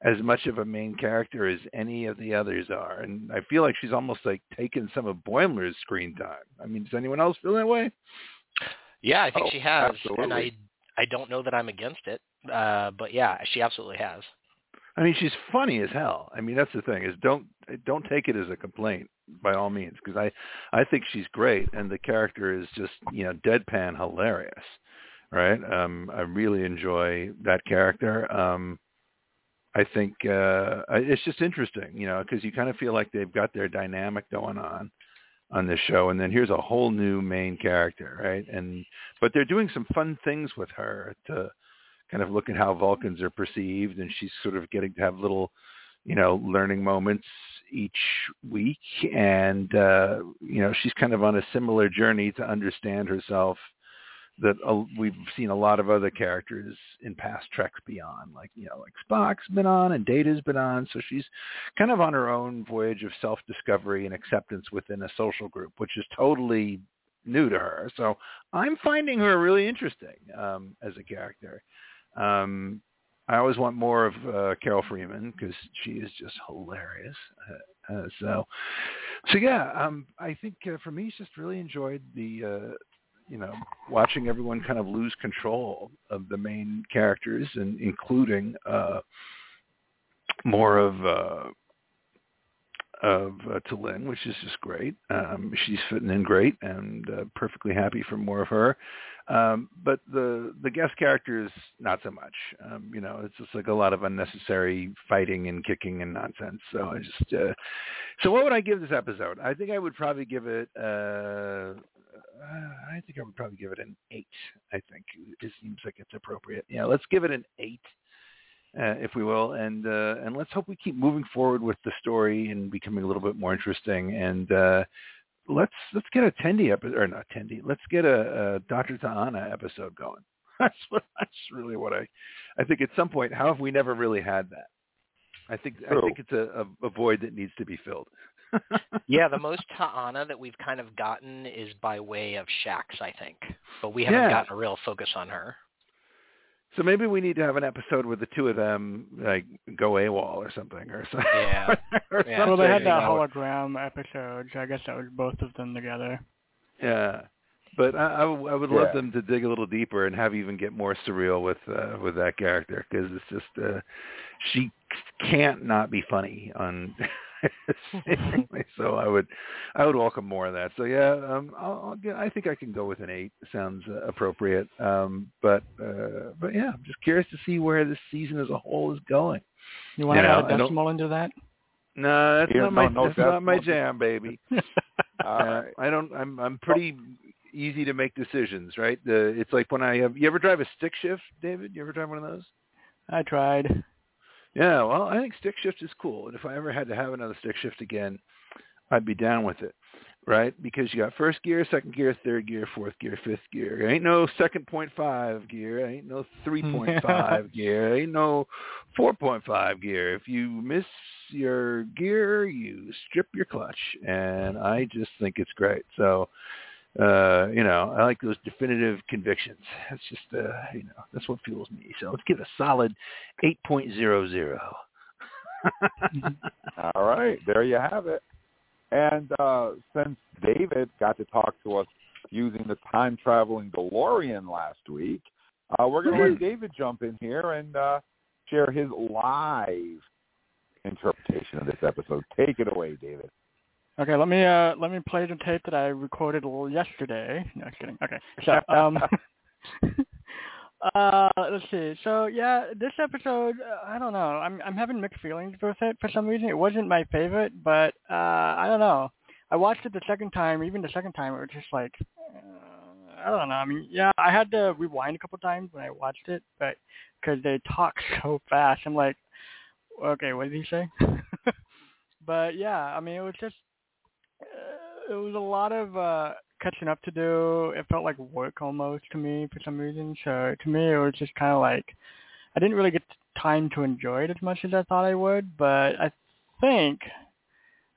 as much of a main character as any of the others are, and I feel like she's almost like taken some of Boimler's screen time. I mean, does anyone else feel that way? Yeah, I think Oh, she has, absolutely. and I I don't know that I'm against it, uh, but yeah, she absolutely has. I mean, she's funny as hell. I mean, that's the thing is don't don't take it as a complaint by all means because I I think she's great and the character is just you know deadpan hilarious, right? Um, I really enjoy that character. Um, I think uh, it's just interesting, you know, because you kind of feel like they've got their dynamic going on on this show, and then here's a whole new main character, right? And but they're doing some fun things with her to kind of look at how Vulcans are perceived, and she's sort of getting to have little, you know, learning moments each week, and uh, you know, she's kind of on a similar journey to understand herself that uh, we've seen a lot of other characters in past Treks Beyond, like you know, like Spock's been on and Data's been on, so she's kind of on her own voyage of self-discovery and acceptance within a social group, which is totally new to her. So I'm finding her really interesting um, as a character. Um, I always want more of uh, Carol Freeman because she is just hilarious. Uh, uh, so, so yeah, um, I think uh, for me, it's just really enjoyed the, uh, you know, watching everyone kind of lose control of the main characters and including uh, more of uh, of uh, T'Lyn, which is just great. Um, she's fitting in great, and uh, perfectly happy for more of her. Um, but the the guest characters, not so much. Um, you know, it's just like a lot of unnecessary fighting and kicking and nonsense. So I just. Uh, so what would I give this episode? I think I would probably give it. Uh, I think I would probably give it an eight. I think it just seems like it's appropriate. Yeah, let's give it an eight uh, if we will, and uh, and let's hope we keep moving forward with the story and becoming a little bit more interesting. And uh, let's let's get a Tendi episode or not Tendi. Let's get a, a Doctor T'Ana episode going. That's what that's really what I I think at some point. How have we never really had that? I think I think it's a, a, a void that needs to be filled. Yeah, the most T'Ana that we've kind of gotten is by way of Shax, I think, but we haven't Yeah. gotten a real focus on her. So maybe we need to have an episode where the two of them like go AWOL or something or something. Yeah. or Yeah. Well, they had that hologram episode, so I guess that was both of them together. Yeah, but i i would love Yeah. them to dig a little deeper and have even get more surreal with uh, with that character because it's just uh, she can't not be funny on. seemingly. so I would I would welcome more of that. So yeah, um, I'll, I'll get, I think I can go with an eight. Sounds uh, appropriate. Um, but uh, but yeah, I'm just curious to see where this season as a whole is going. You want to know, add a decimal into that? No, that's Yeah, not my no, no, that's not my jam, baby. Uh. I don't. I'm I'm pretty easy to make decisions, right? The it's like when I have. You ever drive a stick shift, David? You ever drive one of those? I tried. Yeah. Well, I think stick shift is cool, and if I ever had to have another stick shift again, I'd be down with it, right? Because you got first gear, second gear, third gear, fourth gear, fifth gear. There ain't no second point five gear. There ain't no three point five gear. There ain't no four point five gear. If you miss your gear, you strip your clutch, and I just think it's great. So. Uh, you know, I like those definitive convictions. That's just, uh, you know, that's what fuels me. So let's give it a solid 8.00. All right, there you have it. And uh, since David got to talk to us using the time traveling DeLorean last week, uh, we're going to let David jump in here and uh, share his live interpretation of this episode. Take it away, David. Okay, let me uh let me play the tape that I recorded a little yesterday. No, just kidding. Okay, so um, uh, let's see. So yeah, this episode, uh, I don't know. I'm I'm having mixed feelings with it for some reason. It wasn't my favorite, but uh, I don't know. I watched it the second time. Even the second time, it was just like, uh, I don't know. I mean, yeah, I had to rewind a couple times when I watched it, but because they talk so fast, I'm like, okay, what did he say? but yeah, I mean, it was just it was a lot of uh catching up to do. It felt like work almost to me for some reason. So to me, it was just kind of like I didn't really get time to enjoy it as much as I thought I would. But I think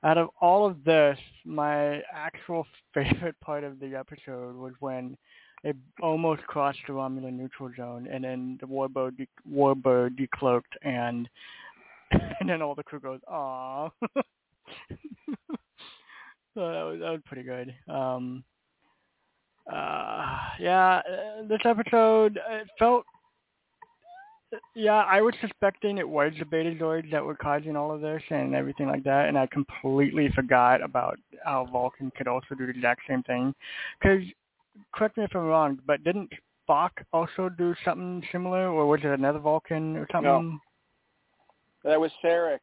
out of all of this, my actual favorite part of the episode was when it almost crossed the Romulan neutral zone, and then the warbird de- warbird decloaked, and and then all the crew goes, "Aw." so that was that was pretty good. Um, uh, yeah, uh, this episode it felt. Yeah, I was suspecting it was the Betazoids that were causing all of this and everything like that, and I completely forgot about how Vulcan could also do the exact same thing. Because correct me if I'm wrong, but didn't Spock also do something similar, or was it another Vulcan or something? No. That was Sarek.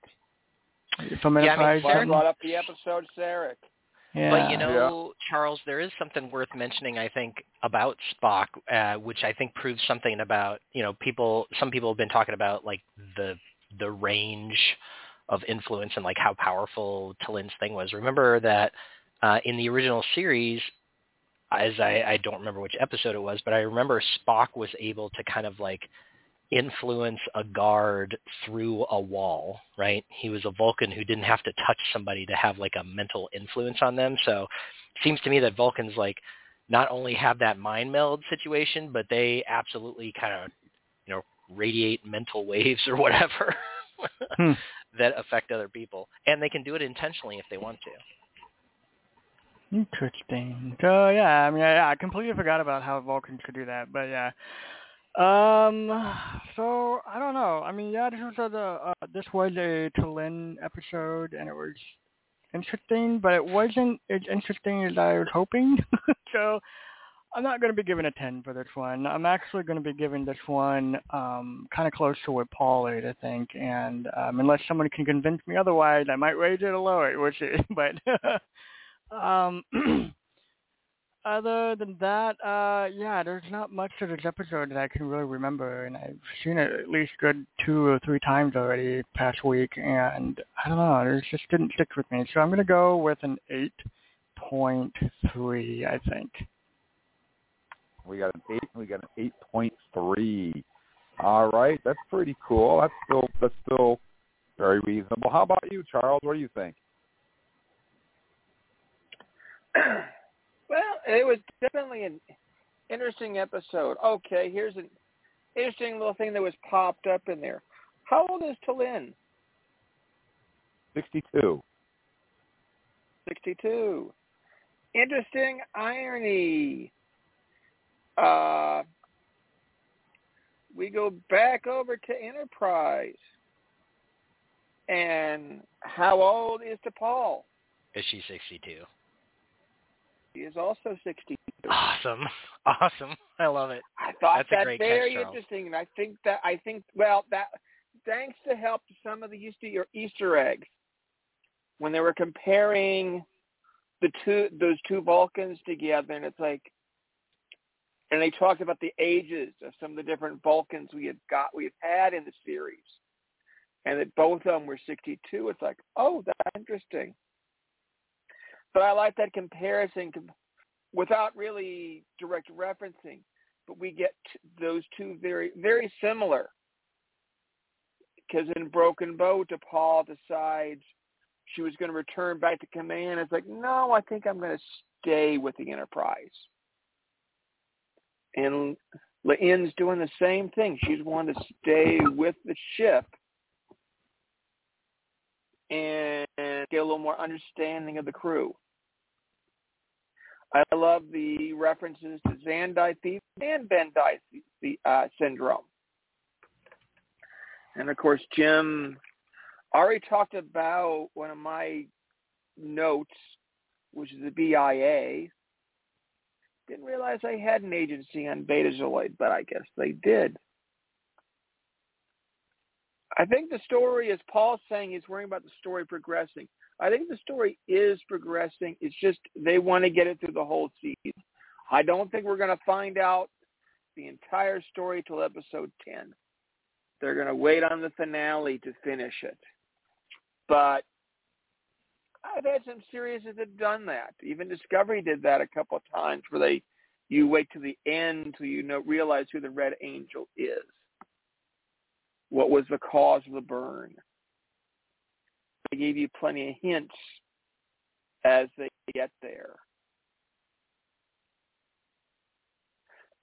From Yeah, I mean, Enterprise? Brought up the episode Sarek. Yeah. But you know, Charles, there is something worth mentioning. I think about Spock, uh, which I think proves something about you know people. Some people have been talking about like the the range of influence and like how powerful T'Lyn's thing was. Remember that uh, in the original series, as I, I don't remember which episode it was, but I remember Spock was able to kind of like influence a guard through a wall, right? He was a Vulcan who didn't have to touch somebody to have like a mental influence on them. So it seems to me that Vulcans like not only have that mind meld situation, but they absolutely kind of, you know, radiate mental waves or whatever Hmm. that affect other people. And they can do it intentionally if they want to. Interesting. So yeah, I mean, yeah, I completely forgot about how Vulcans could do that, but yeah. Um. So I don't know. I mean, yeah, this was a uh, this was a T'Lyn episode, and it was interesting, but it wasn't as interesting as I was hoping. so I'm not going to be giving a 10 for this one. I'm actually going to be giving this one um, kind of close to what Paul is, I think. And um, unless someone can convince me otherwise, I might raise it a lower, which is, but um, other than that, uh, yeah, there's not much to this episode that I can really remember, and I've seen it at least good two or three times already past week, and I don't know, it just didn't stick with me. So I'm going to go with an 8.3, I think. We got an eight. We got an eight point three. All right, that's pretty cool. That's still that's still very reasonable. How about you, Charles? What do you think? well, it was definitely an interesting episode. Okay, here's an interesting little thing that was popped up in there. How old is T'Lyn? Sixty-two. 62. Interesting irony. Uh, we go back over to Enterprise. And how old is T'Pol? Is she 62? He is also 62. Awesome. Awesome. I love it. I thought That's that catch, very Charles. interesting, and I think that I think well that thanks to help some of the Easter Easter eggs when they were comparing the two those two Vulcans together, and it's like, and they talked about the ages of some of the different Vulcans we had got we have had in the series, and that both of them were 62. It's like, oh, that's interesting. But I like that comparison without really direct referencing but we get those two very very similar. Because in broken Bow, T'Pol decides she was going to return back to command. It's like no i think i'm going to stay with the enterprise. And T'Lyn's doing the same thing. She's wanting to stay with the ship and get a little more understanding of the crew I love the references to Zandai and Bendii uh, syndrome. And of course, Jim already talked about one of my notes, which is the BIA. Didn't realize I had an agency on Betazoid, but I guess they did. I think the story, as Paul's saying, he's worrying about the story progressing. I think the story is progressing. It's just they want to get it through the whole season. I don't think we're going to find out the entire story till episode 10. They're going to wait on the finale to finish it. But I've had some series that have done that. Even Discovery did that a couple of times, where they you wait to the end till you know realize who the Red Angel is. What was the cause of the burn? They gave you plenty of hints as they get there.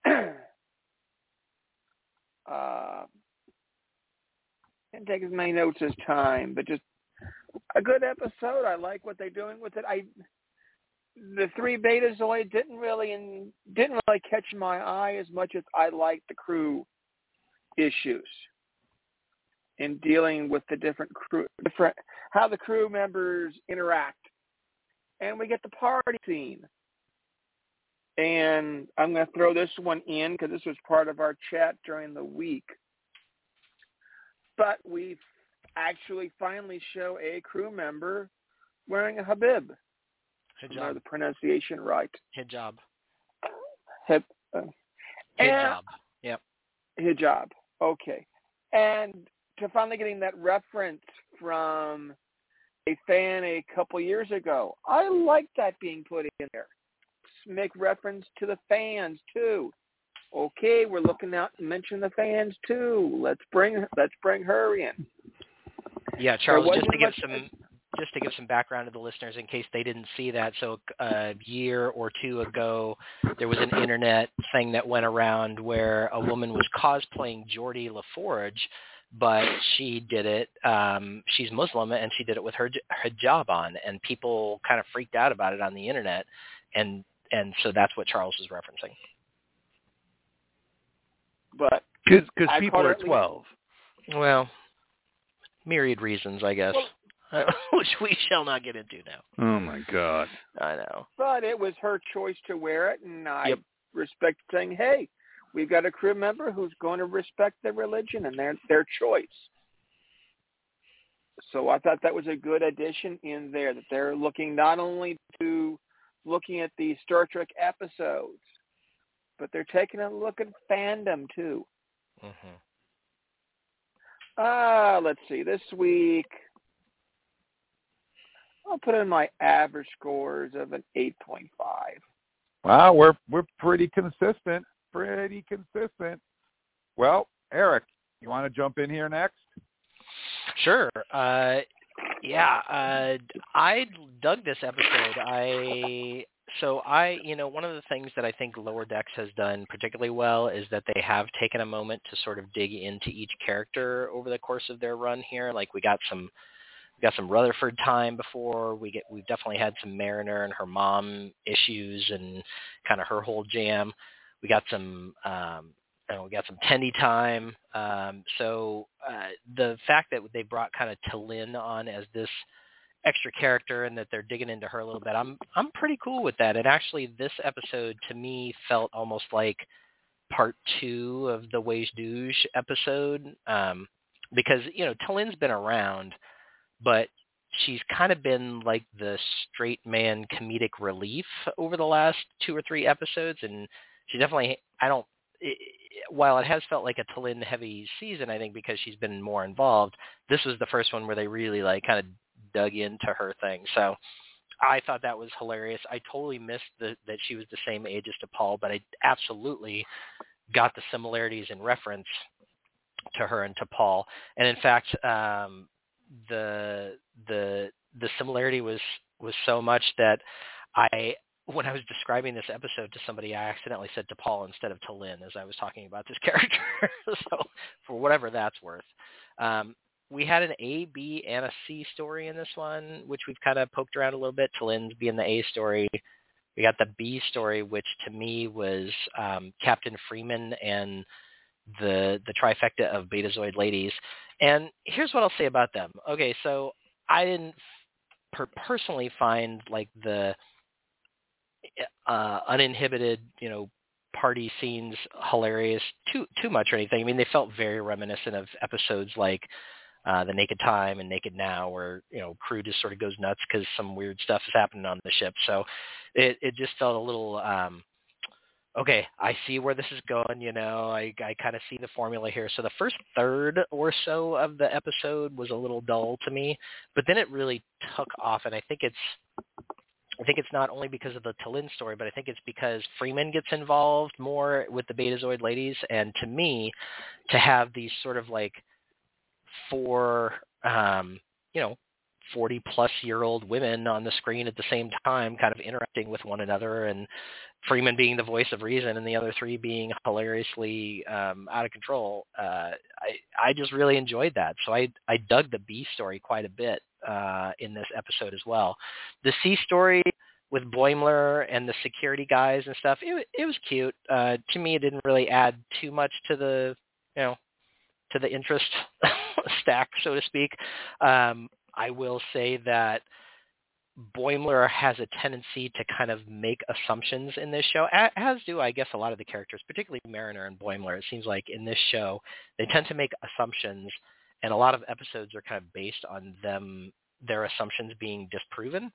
uh, can't take as many notes as time, but just a good episode. I like what they're doing with it. I the three Betazoid didn't really in, didn't really catch my eye as much as I liked the crew issues in dealing with the different crew, different how the crew members interact, and we get the party scene. And I'm going to throw this one in because this was part of our chat during the week. But we actually finally show a crew member wearing a habib. Hijab. the pronunciation right. Hijab. Hib, uh, Hijab. Yep. Hijab. Okay. And to finally getting that reference from a fan a couple years ago, I like that being put in there. Make reference to the fans too. Okay, we're looking out and mention the fans too. Let's bring let's bring her in. Yeah, Charles, just to give some just to give some background to the listeners in case they didn't see that. So a year or two ago, there was an internet thing that went around where a woman was cosplaying Geordi La Forge, but she did it. Um, she's Muslim and she did it with her hijab on, and people kind of freaked out about it on the internet, and and so that's what Charles was referencing. But Because people are 12. Well, myriad reasons, I guess, which we shall not get into now. Oh, my God. I know. but it was her choice to wear it, and I Yep. respect saying, "Hey, we've got a crew member who's going to respect their religion and their their choice." So I thought that was a good addition in there that they're looking not only to looking at the Star Trek episodes, but they're taking a look at fandom too. hmm Ah, let's see. This week, I'll put in my average scores of an 8.5. Wow, we're we're pretty consistent. Pretty consistent. Well, Eric, you want to jump in here next? Sure. Uh, yeah, uh, I dug this episode. I so I, you know, one of the things that I think Lower Decks has done particularly well is that they have taken a moment to sort of dig into each character over the course of their run here. Like we got some we got some Rutherford time before. We get we've definitely had some Mariner and her mom issues and kind of her whole jam. We got some um and we got some Tendi time. Um, so uh, the fact that they brought kind of T'Lyn on as this extra character and that they're digging into her a little bit, I'm I'm pretty cool with that. And actually, this episode to me felt almost like part two of the wej Duj episode um, because you know T'Lyn's been around, but she's kind of been like the straight man comedic relief over the last two or three episodes, and she definitely I don't it, while it has felt like a T'Lyn heavy season, I think because she's been more involved, this was the first one where they really like kind of dug into her thing. So I thought that was hilarious. I totally missed the, that she was the same age as T'Pol, but I absolutely got the similarities in reference to her and T'Pol. And in fact, um, the the the similarity was was so much that I when I was describing this episode to somebody, I accidentally said T'Pol instead of T'Lyn as I was talking about this character. so for whatever that's worth. Um, we had an A, B, and a C story in this one, which we've kind of poked around a little bit. T'Lyn's being the A story. We got the B story, which to me was um, Captain Freeman and the the trifecta of Betazoid ladies. And here's what I'll say about them. Okay, so I didn't per- personally find like the uh, uninhibited, you know, party scenes hilarious too too much or anything. I mean, they felt very reminiscent of episodes like uh, the Naked Time and Naked Now, where you know crew just sort of goes nuts because some weird stuff is happening on the ship. So it it just felt a little um, okay, I see where this is going. You know, I I kind of see the formula here. So the first third or so of the episode was a little dull to me, but then it really took off, and I think it's I think it's not only because of the T'Lyn story, but I think it's because Freeman gets involved more with the Betazoid ladies, and to me, to have these sort of like four, um, you know, 40 plus year old women on the screen at the same time kind of interacting with one another and Freeman being the voice of reason and the other three being hilariously um, out of control. Uh, I I just really enjoyed that. So I I dug the B story quite a bit uh, in this episode as well. The C story with Boimler and the security guys and stuff, it it was cute. Uh, to me, it didn't really add too much to the you know to the interest stack, so to speak. Um, I will say that Boimler has a tendency to kind of make assumptions in this show, as do I guess a lot of the characters, particularly Mariner and Boimler. It seems like in this show they tend to make assumptions, and a lot of episodes are kind of based on them their assumptions being disproven.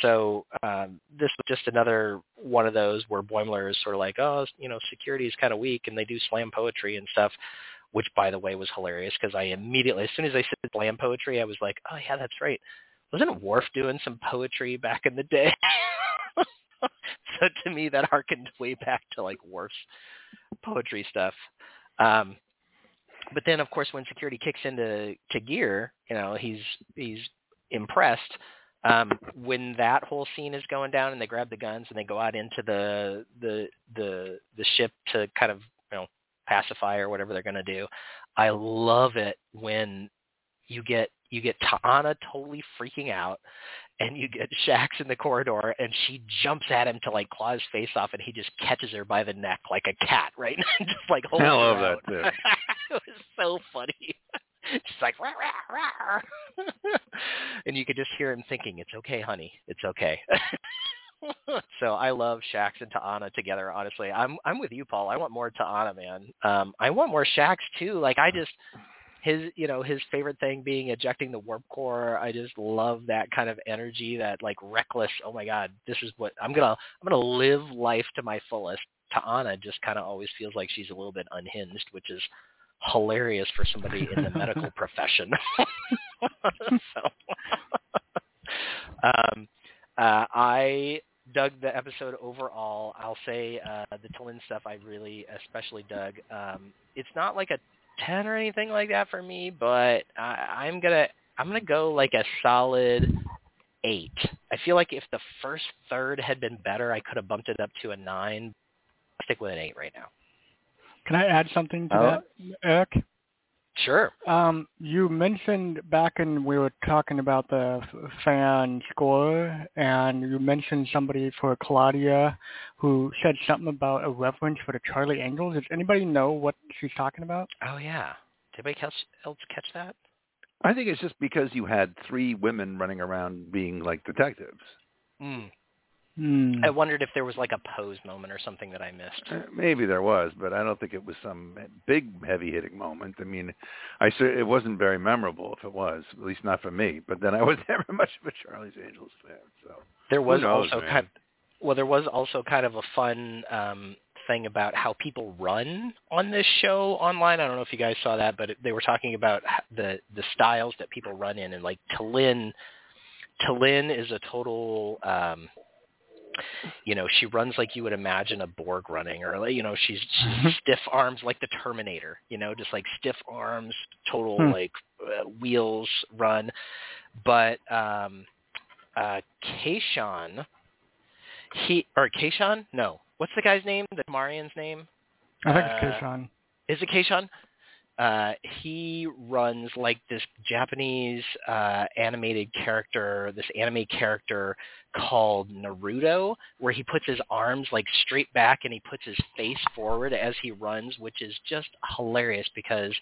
So um, this was just another one of those where Boimler is sort of like, oh, you know, security is kind of weak, and they do slam poetry and stuff which by the way was hilarious because I immediately, as soon as I said slam poetry, I was like, oh yeah, that's right. Wasn't Worf doing some poetry back in the day? so to me, that harkened way back to like Worf's poetry stuff. Um, but then, of course, when security kicks into to gear, you know, he's he's impressed. Um, when that whole scene is going down and they grab the guns and they go out into the the the the ship to kind of you know pacify or whatever they're going to do. I love it when you get you get T'Ana totally freaking out, and you get Shax in the corridor, and she jumps at him to like claw his face off, and he just catches her by the neck like a cat, right? just like holds I love her that out. it was so funny. She's like, rah, rah, rah. and you could just hear him thinking, "It's okay, honey. It's okay." so I love Shax and T'Ana together. Honestly, I'm I'm with you, Paul. I want more T'Ana, man. Um, I want more Shax too. Like I just his you know his favorite thing being ejecting the warp core. I just love that kind of energy, that like reckless. Oh my God, this is what I'm gonna I'm gonna live life to my fullest. T'Ana just kind of always feels like she's a little bit unhinged, which is hilarious for somebody in the medical profession. so, um, uh, I dug the episode overall. I'll say uh, the T'Lyn stuff I really especially dug. Um, it's not like a ten or anything like that for me, but I, I'm gonna I'm gonna go like a solid eight. I feel like if the first third had been better, I could have bumped it up to a nine. I'll stick with an eight right now. Can I add something to Oh. that, Eric? Sure. Um, you mentioned back in we were talking about the fan score, and you mentioned somebody for Claudia who said something about a reference for the Charlie Angels. Does anybody know what she's talking about? Oh yeah. Did anybody else, else catch that? I think it's just because you had three women running around being like detectives. Mm. Hmm. I wondered if there was like a pose moment or something that I missed. Uh, Maybe there was, but I don't think it was some big heavy hitting moment. I mean, I it wasn't very memorable if it was, at least not for me. But then I was never much of a Charlie's Angels fan, so There was knows, also man? kind well, there was also kind of a fun um, thing about how people run on this show online. I don't know if you guys saw that, but it, they were talking about the the styles that people run in, and like T'Lyn, T'Lyn is a total. Um, you know, she runs like you would imagine a Borg running, or like, you know, she's, she's stiff arms like the Terminator. You know, just like stiff arms, total Hmm. like uh, wheels run. But um, uh, Kayshon, he or Kayshon? No, what's the guy's name? Tamarian's name? I think uh, it's Kayshon. Is it Kayshon? Uh, he runs like this Japanese uh, animated character, this anime character called Naruto, where he puts his arms like straight back and he puts his face forward as he runs, which is just hilarious because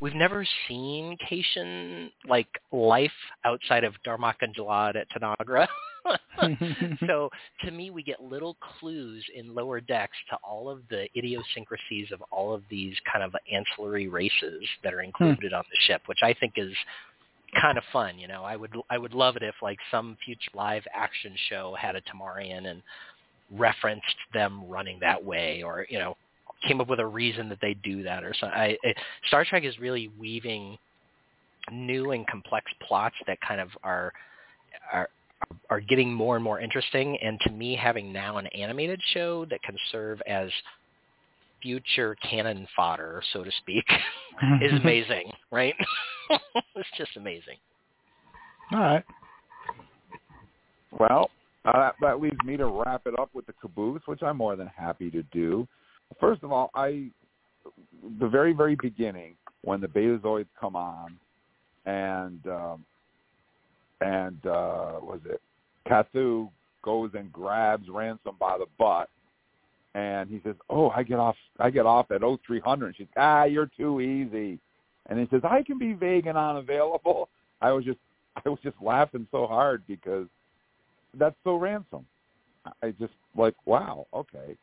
we've never seen Kayshon like life outside of Darmok and Jalad at Tanagra. so to me, we get little clues in lower decks to all of the idiosyncrasies of all of these kind of ancillary races that are hmm. included on the ship, which I think is kind of fun. You know, I would I would love it if like some future live action show had a Tamarian and referenced them running that way or you know came up with a reason that they do that or so. I, it, Star Trek is really weaving new and complex plots that kind of are are are getting more and more interesting. And to me, having now an animated show that can serve as future cannon fodder, so to speak, is amazing, right? it's just amazing. All right. Well, uh, that leaves me to wrap it up with the caboose, which I'm more than happy to do. First of all, I the very very beginning when the Betazoids come on, and um, and uh, was it Kathu goes and grabs Ransom by the butt, and he says, "Oh, I get off I get off at 0300." She's ah, you're too easy, and he says, "I can be vague and unavailable." I was just I was just laughing so hard because that's so ransom. I just like wow, okay.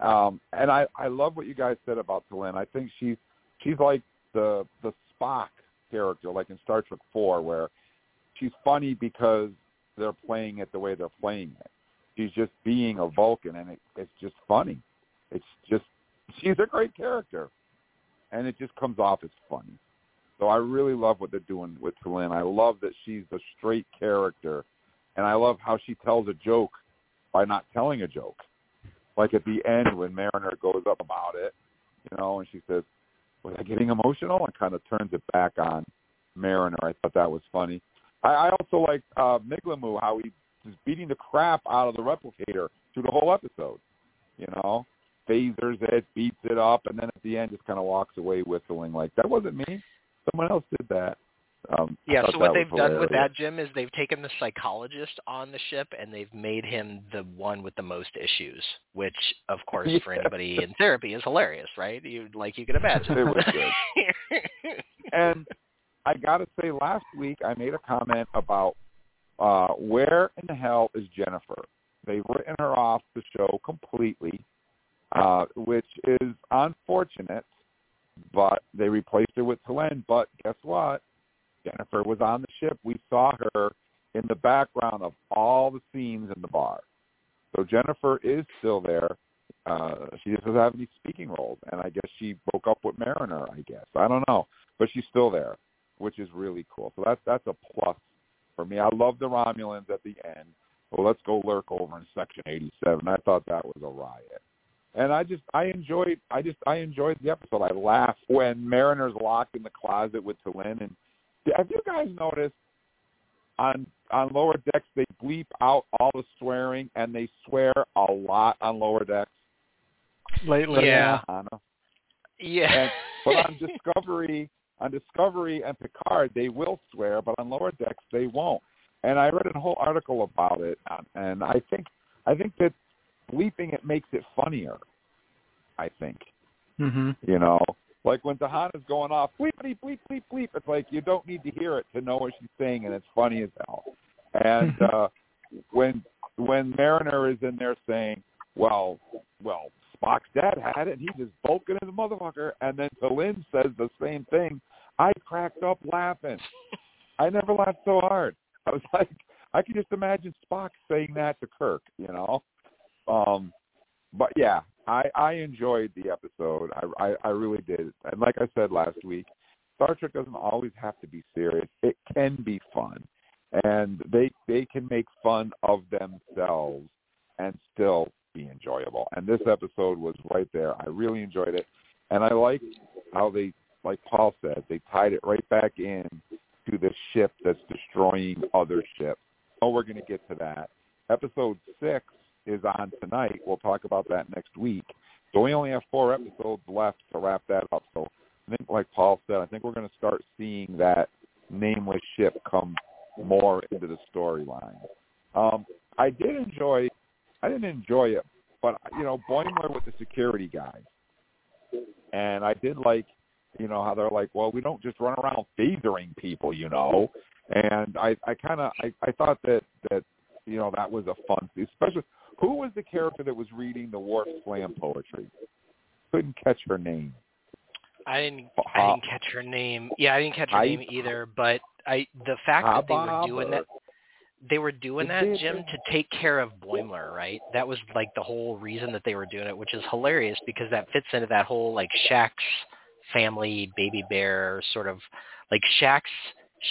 Um, and I I love what you guys said about T'Lyn. I think she's she's like the the Spock character, like in Star Trek Four, where she's funny because they're playing it the way they're playing it. She's just being a Vulcan, and it, it's just funny. It's just she's a great character, and it just comes off as funny. So I really love what they're doing with T'Lyn. I love that she's a straight character, and I love how she tells a joke by not telling a joke. Like at the end when Mariner goes up about it, you know, and she says, "Was I getting emotional?" and kind of turns it back on Mariner. I thought that was funny. I, I also like uh, Migleemo how he is beating the crap out of the replicator through the whole episode. You know, phasers it, beats it up, and then at the end just kind of walks away whistling like that wasn't me. Someone else did that. Um, yeah, so what they've hilarious. done with that, Jim, is they've taken the psychologist on the ship and they've made him the one with the most issues, which, of course, yeah. for anybody in therapy is hilarious, right? You like you can imagine. It was good. and I got to say, last week I made a comment about uh, where in the hell is Jennifer? They've written her off the show completely, uh, which is unfortunate. But they replaced her with T'Lyn. But guess what? Jennifer was on the ship. We saw her in the background of all the scenes in the bar. So Jennifer is still there. Uh, she just doesn't have any speaking roles, and I guess she broke up with Mariner. I guess I don't know, but she's still there, which is really cool. So that's that's a plus for me. I love the Romulans at the end. Well, let's go lurk over in Section 87. I thought that was a riot, and I just I enjoyed I just I enjoyed the episode. I laughed when Mariner's locked in the closet with T'Lyn and have you guys noticed on on lower decks they bleep out all the swearing and they swear a lot on lower decks? Lately, Yeah. Yeah. And, but on Discovery, on Discovery and Picard, they will swear, but on lower decks they won't. And I read a whole article about it, um, and I think I think that bleeping it makes it funnier. I think hmm you know, like when T'Ana's going off, bleep, bleep, bleep, bleep, bleep. It's like you don't need to hear it to know what she's saying, and it's funny as hell. And uh, when when Mariner is in there saying, "Well, well, Spock's dad had it. He's as Vulcan as a motherfucker," and then T'Lyn says the same thing, I cracked up laughing. I never laughed so hard. I was like, I can just imagine Spock saying that to Kirk, you know. Um, but yeah, I I enjoyed the episode. I, I I really did. And like I said last week, Star Trek doesn't always have to be serious. It can be fun, and they they can make fun of themselves and still be enjoyable. And this episode was right there. I really enjoyed it, and I like how they, like Paul said, they tied it right back in to the ship that's destroying other ships. Oh, we're going to get to that. Episode six is on tonight. We'll talk about that next week. So we only have four episodes left to wrap that up. So I think, like Paul said, I think we're going to start seeing that nameless ship come more into the storyline. Um, I did enjoy. I didn't enjoy it, but you know, Boimler with the security guys, and I did like, you know, how they're like, well, we don't just run around phasering people, you know. And I, I kind of, I, I thought that that, you know, that was a fun, especially who was the character that was reading the Worf Slam poetry? Couldn't catch her name. I didn't I didn't catch her name. Yeah, I didn't catch her I- name either, but I the fact that they were doing that they were doing that, Jim, to take care of Boimler, right? That was like the whole reason that they were doing it, which is hilarious because that fits into that whole like Shax family baby bear sort of like Shax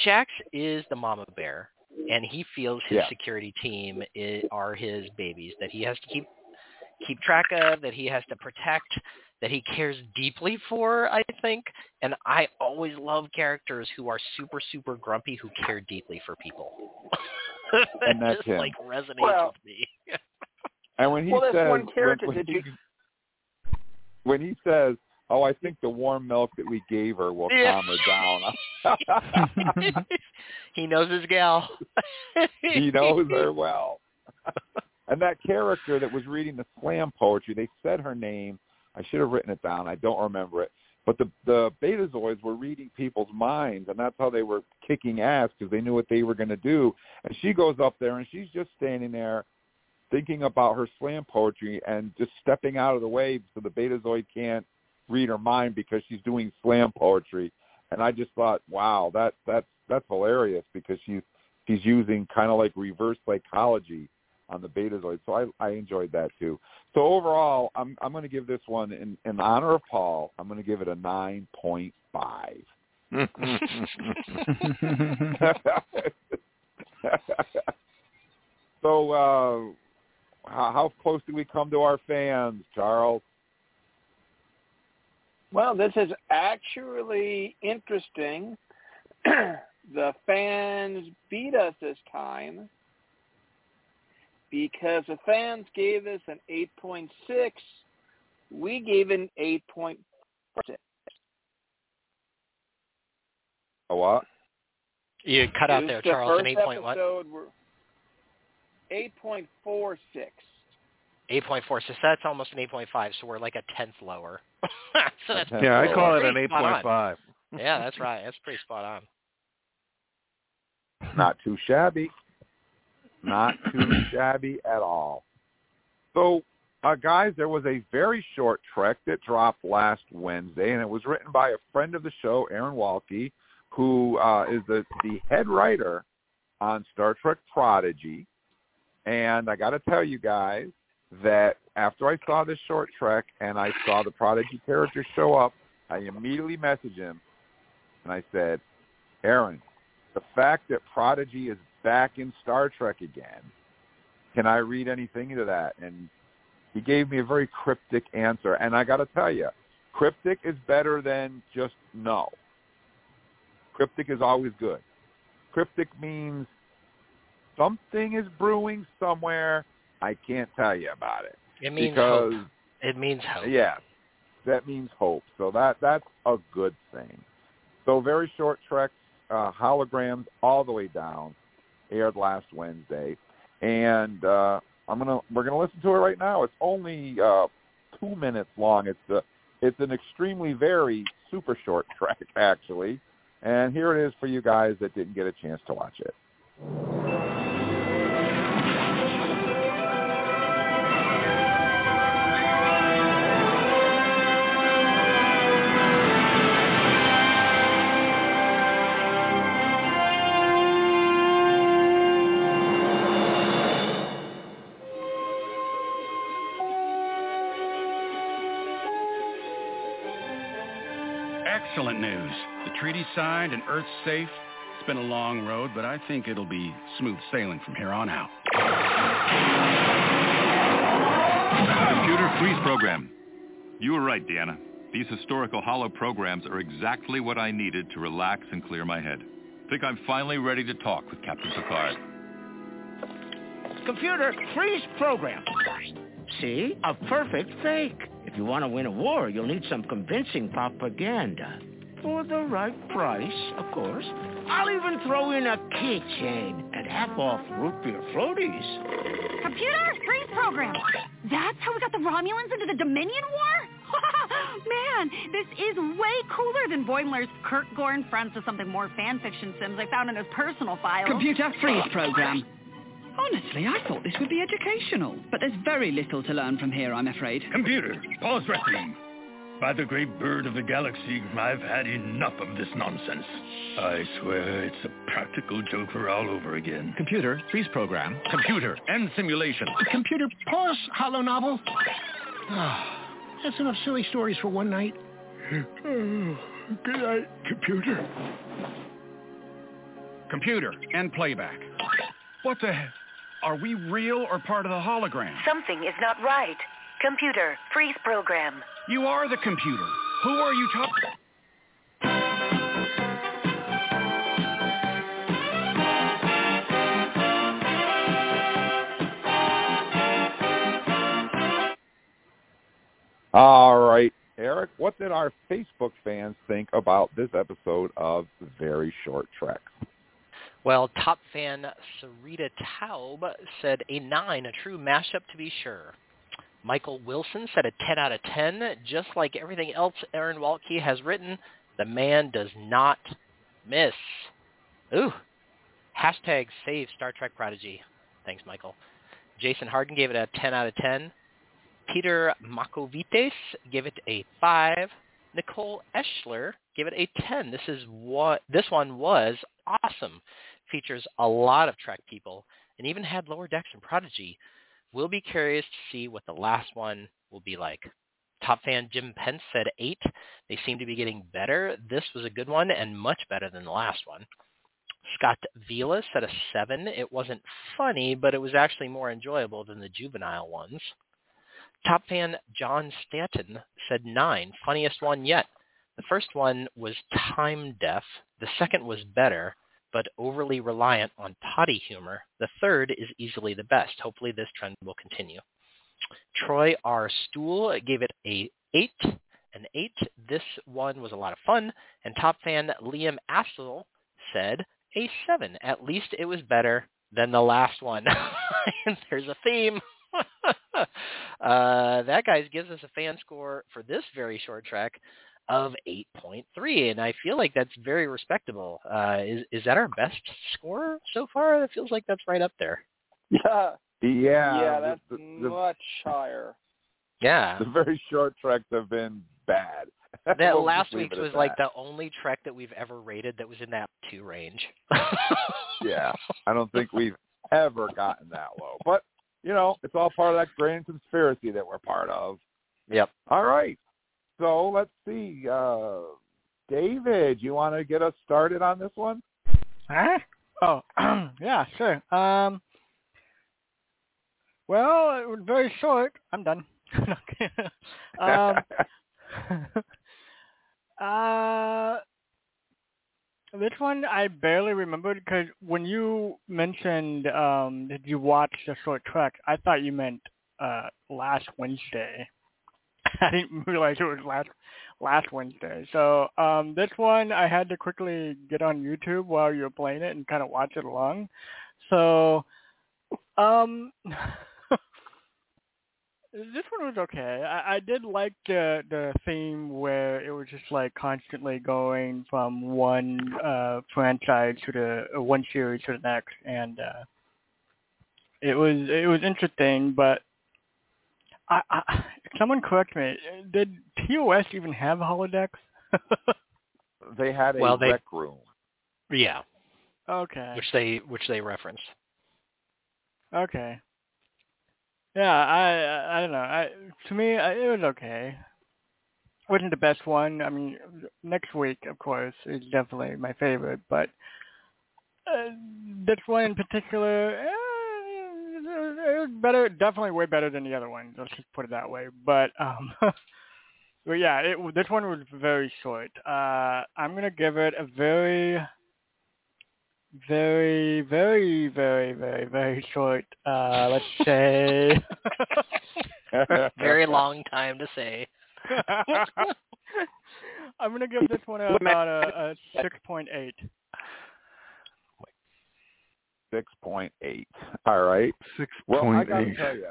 Shax is the mama bear, and he feels his Yeah. security team i are his babies that he has to keep keep track of, that he has to protect, that he cares deeply for, I think. And I always love characters who are super, super grumpy who care deeply for people. And that's just him. like resonates Well- with me. And when he Well, says one character when, when, that you- he, when he says, "Oh, I think the warm milk that we gave her will calm her down," he knows his gal. he knows her well. and that character that was reading the slam poetry, they said her name. I should have written it down. I don't remember it. But the the Betazoids were reading people's minds, and that's how they were kicking ass because they knew what they were going to do. And she goes up there, and she's just standing there, thinking about her slam poetry and just stepping out of the way so the Betazoid can't read her mind because she's doing slam poetry. And I just thought, wow, that that's that's hilarious because she's she's using kind of like reverse psychology on the Betazoid. So I I enjoyed that too. So overall, I'm I'm going to give this one in in honor of Paul. I'm going to give it a nine point five. so uh, how, how close do we come to our fans, Charles? Well, this is actually interesting. the fans beat us this time because the fans gave us an 8.6. We gave it an 8.46. A what? you cut out there, there, is the Charles. An eight point what? episode we're- 8.46. Eight point four. So that's almost an eight point five. So we're like a tenth lower. so that's tenth yeah, I lower. call it an Pretty eight spot on. point five. yeah, that's right. That's pretty spot on. Not too shabby. Not too shabby at all. So, uh, guys, there was a very short trek that dropped last Wednesday, and it was written by a friend of the show, Aaron Waltke, who uh, is the, the head writer on Star Trek Prodigy. And I got to tell you guys that after I saw this short trek and I saw the Prodigy character show up, I immediately messaged him and I said, Aaron, the fact that Prodigy is back in Star Trek again, can I read anything into that? And he gave me a very cryptic answer. And I got to tell you, cryptic is better than just no. Cryptic is always good. Cryptic means something is brewing somewhere. I can't tell you about it It means because hope. It means hope. Yeah, that means hope. So that that's a good thing. So very short treks, uh, holograms all the way down, aired last Wednesday, and uh, I'm gonna we're gonna listen to it right now. It's only uh, two minutes long. It's a it's an extremely very super short track actually, and here it is for you guys that didn't get a chance to watch it. The signed and Earth safe. It's been a long road, but I think it'll be smooth sailing from here on out. Computer freeze program. You were right, Deanna. These historical holo programs are exactly what I needed to relax and clear my head. Think I'm finally ready to talk with Captain Picard. Computer, freeze program. See? A perfect fake. If you want to win a war, you'll need some convincing propaganda. For the right price, of course. I'll even throw in a keychain and half-off root beer floaties. Computer, freeze program. That's how we got the Romulans into the Dominion War? Man, this is way cooler than Boimler's Kurt Gorn Friends with something more fan fiction sims I found in his personal files. Computer freeze program. Honestly, I thought this would be educational, but there's very little to learn from here, I'm afraid. Computer, pause reckoning. By the great bird of the galaxy, I've had enough of this nonsense. I swear it's a practical joker all over again. Computer, freeze program. Computer, end simulation. Computer, pause, holonovel. Oh, that's enough silly stories for one night. Good night, computer. Computer, end playback. What the heck? Are we real or part of the hologram? Something is not right. Computer, freeze program. You are the computer. Who are you talking? to? All right, Eric, what did our Facebook fans think about this episode of Very Short Trek? Well, top fan Sarita Taub said a 9, a true mashup to be sure. Michael Wilson said a 10 out of 10. Just like everything else Aaron Waltke has written, the man does not miss. Ooh. Hashtag save Star Trek Prodigy. Thanks, Michael. Jason Harden gave it a 10 out of 10. Peter Makovites gave it a 5. Nicole Eschler gave it a 10. This is what this one was awesome. Features a lot of Trek people and even had Lower Decks and Prodigy. We'll be curious to see what the last one will be like. Top fan Jim Pence said 8. They seem to be getting better. This was a good one and much better than the last one. Scott Vila said a 7. It wasn't funny, but it was actually more enjoyable than the juvenile ones. Top fan John Stanton said 9. Funniest one yet. The first one was time deaf. The second was better, but overly reliant on potty humor. The third is easily the best. Hopefully this trend will continue. Troy R. Stool gave it a 8. An 8. This one was a lot of fun. And top fan Liam Assel said a 7. At least it was better than the last one. There's a theme. uh, that guy gives us a fan score for this very short trek of 8.3, and I feel like that's very respectable. Uh, is is that our best score so far? It feels like that's right up there. Yeah. Yeah. Yeah, that's the, the, much higher. Yeah. the very short treks have been bad. That We'll last just leave week's it at was like that. the only trek that we've ever rated that was in that two range. yeah. I don't think we've ever gotten that low. But, you know, it's all part of that grand conspiracy that we're part of. Yep. All right. So let's see. Uh, David, you want to get us started on this one? Huh? Oh, yeah, sure. Um, well, it was very short. I'm done. um, uh, this one I barely remembered because when you mentioned um, did you watch the short trek, I thought you meant uh, last Wednesday. I didn't realize it was last last Wednesday. So um, this one I had to quickly get on YouTube while you were playing it and kind of watch it along. So um, this one was okay. I, I did like the the theme where it was just like constantly going from one uh, franchise to the one series to the next, and uh, it was it was interesting, but I, I someone correct me. Did TOS even have holodecks? They had a Well, they- rec room. yeah, okay. which they which they referenced. Okay. Yeah, I I, I don't know. I to me I, it was okay. wasn't the best one. I mean, next week of course is definitely my favorite, but uh, this one in particular, eh, it was better. Definitely way better than the other one. Let's just put it that way. But um, but yeah, it this one was very short. Uh, I'm gonna give it a very very, very, very, very, very short. Uh, let's say. Very long time to say. I'm gonna give this one about a, a six point eight. Six point eight. All right. Six Well, I point gotta tell you,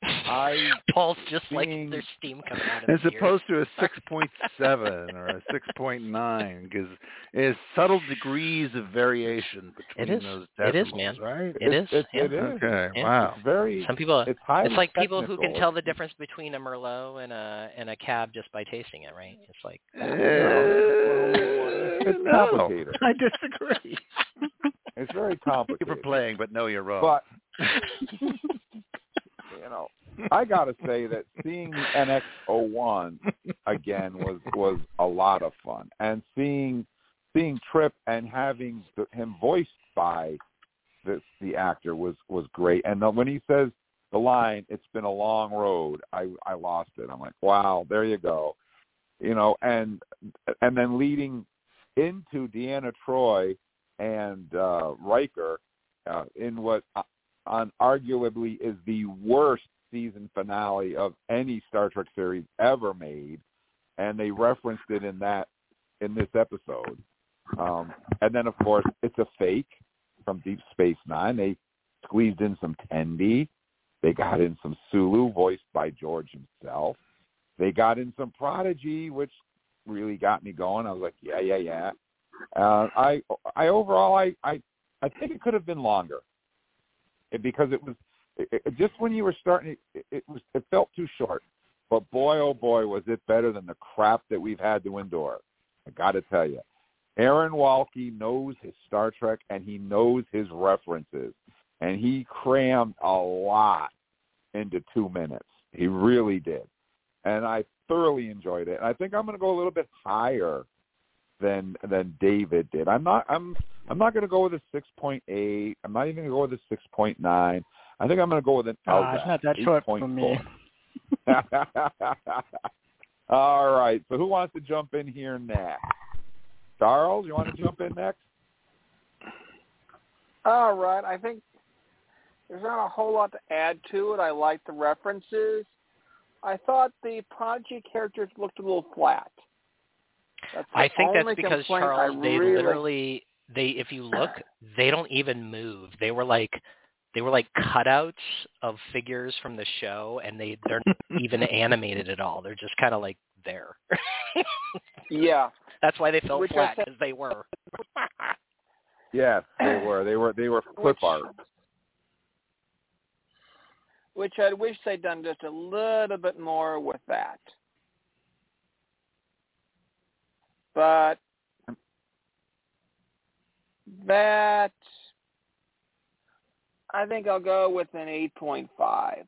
I Paul's just like there's steam coming out of it. As his ears. opposed to a six point seven or a six point nine, because it's subtle degrees of variation between It is. those It is, decimals, man. right? It It- is. it- yeah. it is. Okay. Yeah. Wow. it's very Some people. it's highly It's like people who can tell the difference between a Merlot and a and a cab just by tasting it, right? It's like Uh, It's no, complicated. I disagree. It's very complicated. Thank you for playing, but no, you're wrong. But you know, I gotta say that seeing NX01 again was was a lot of fun, and seeing seeing Trip and having the, him voiced by the the actor was was great. And the, when he says the line, "It's been a long road," I I lost it. I'm like, wow, there you go, you know, and and then leading into Deanna Troi and uh, Riker uh, in what uh, on arguably is the worst season finale of any Star Trek series ever made, and they referenced it in that in this episode. Um, and then, of course, it's a fake from Deep Space Nine. They squeezed in some Tendi. They got in some Sulu, voiced by George himself. They got in some Prodigy, which really got me going. I was like, yeah, yeah, yeah. Uh, I, I overall, I, I, I think it could have been longer, because it was it, it, just when you were starting, it, it was it felt too short. But boy, oh boy, was it better than the crap that we've had to endure. I got to tell you, Aaron Waltke knows his Star Trek and he knows his references, and he crammed a lot into two minutes. He really did, and I thoroughly enjoyed it. And I think I'm going to go a little bit higher than than David did. I'm not I'm I'm not going to go with a 6.8. I'm not even going to go with a 6.9. I think I'm going to go with an uh, LDAC, it's not that short for me. All right. So who wants to jump in here next? Charles, you want to jump in next? All right. I think there's not a whole lot to add to it. I like the references. I thought the Prodigy characters looked a little flat. That's the I think that's because Charles, I they really- literally they if you look, they don't even move. They were like they were like cutouts of figures from the show and they they're not even animated at all. They're just kind of like there. Yeah. That's why they felt Which flat said- because they were. Yes, they were. They were. They were clip Which- art. which I wish they'd done just a little bit more with that. But that I think I'll go with an 8.5.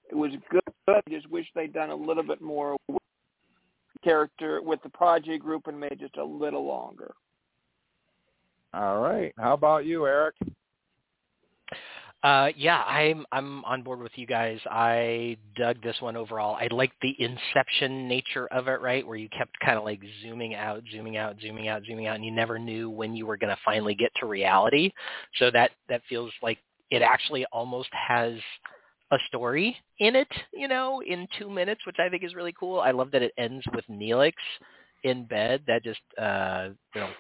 It was good. I just wish they'd done a little bit more with character with the project group and made just a little longer. All right. How about you, Eric? Uh, yeah, I'm I'm on board with you guys. I dug this one overall. I liked the inception nature of it, right, where you kept kind of like zooming out, zooming out, zooming out, zooming out, and you never knew when you were going to finally get to reality. So that that feels like it actually almost has a story in it, you know, in two minutes, which I think is really cool. I love that it ends with Neelix in bed. That just uh, you know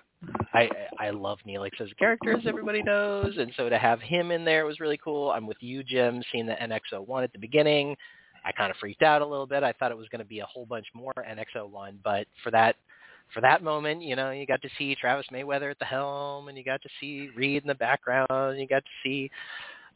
I I love Neelix as a character, as everybody knows, and so to have him in there was really cool. I'm with you, Jim. Seeing the NX01 at the beginning, I kind of freaked out a little bit. I thought it was going to be a whole bunch more NX01, but for that for that moment, you know, you got to see Travis Mayweather at the helm, and you got to see Reed in the background, and you got to see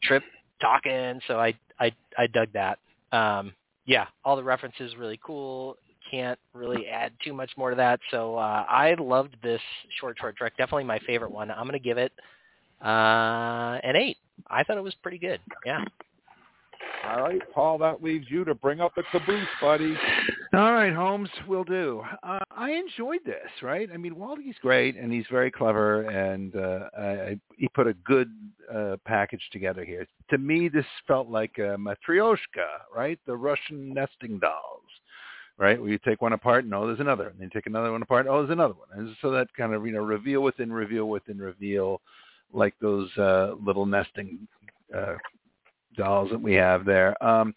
Trip talking. So I I I dug that. Um, yeah, all the references really cool can't really add too much more to that. So uh, I loved this short, short trek. Definitely my favorite one. I'm going to give it uh, an eight. I thought it was pretty good. Yeah. All right, Paul. That leaves you to bring up the caboose, buddy. All right, Holmes, will do. Uh, I enjoyed this, right? I mean, Waldy's great, and he's very clever, and uh, I, he put a good uh, package together here. To me, this felt like a matryoshka, right? The Russian nesting dolls, right? Where you take one apart, no, there's another, and then take another one apart, oh, there's another one, and so that kind of you know reveal within reveal within reveal, like those uh, little nesting uh, dolls that we have there. Um,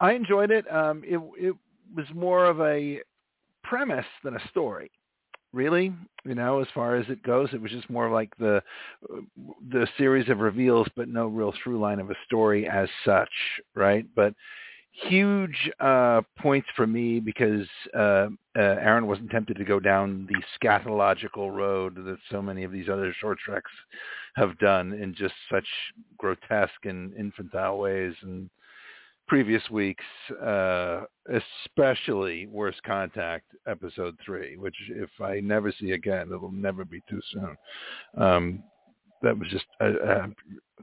I enjoyed it. Um, it. It was more of a premise than a story really you know as far as it goes it was just more like the the series of reveals but no real through line of a story as such right but huge uh points for me because uh, uh Aaron wasn't tempted to go down the scatological road that so many of these other short treks have done in just such grotesque and infantile ways and previous weeks, uh, especially Worst Contact episode three, which if I never see again, it'll never be too soon. Um, that was just a, a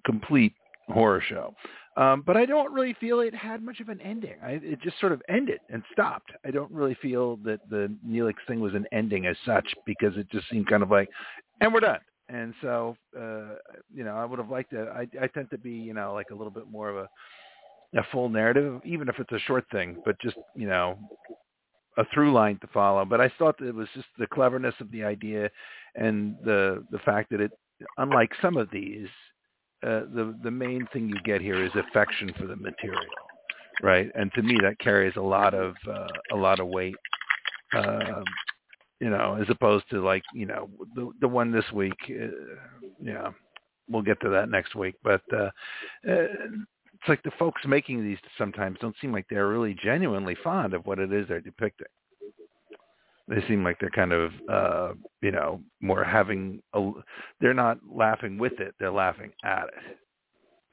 complete horror show. Um, but I don't really feel it had much of an ending. I, it just sort of ended and stopped. I don't really feel that the Neelix thing was an ending as such because it just seemed kind of like, and we're done. And so, uh, you know, I would have liked to. I, I tend to be, you know, like a little bit more of a a full narrative, even if it's a short thing, but just you know, a through line to follow. But I thought it was just the cleverness of the idea and the the fact that it, unlike some of these, uh, the the main thing you get here is affection for the material, right? And to me, that carries a lot of uh, a lot of weight. Uh, you know, as opposed to like you know the the one this week. Uh, yeah, we'll get to that next week. But uh, uh, it's like the folks making these sometimes don't seem like they're really genuinely fond of what it is they're depicting. They seem like they're kind of, uh, you know, more having a. They're not laughing with it; they're laughing at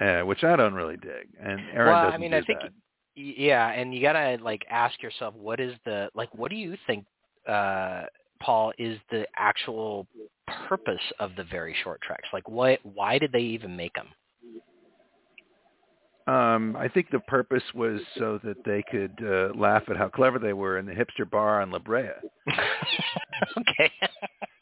it, uh, which I don't really dig. And Aaron well, doesn't I mean, do I think that. yeah, and you gotta like ask yourself, what is the like? What do you think, uh, Paul, is the actual purpose of the very short tracks? Like, what? Why did they even make them? Um, I think the purpose was so that they could uh, laugh at how clever they were in the hipster bar on La Brea. okay.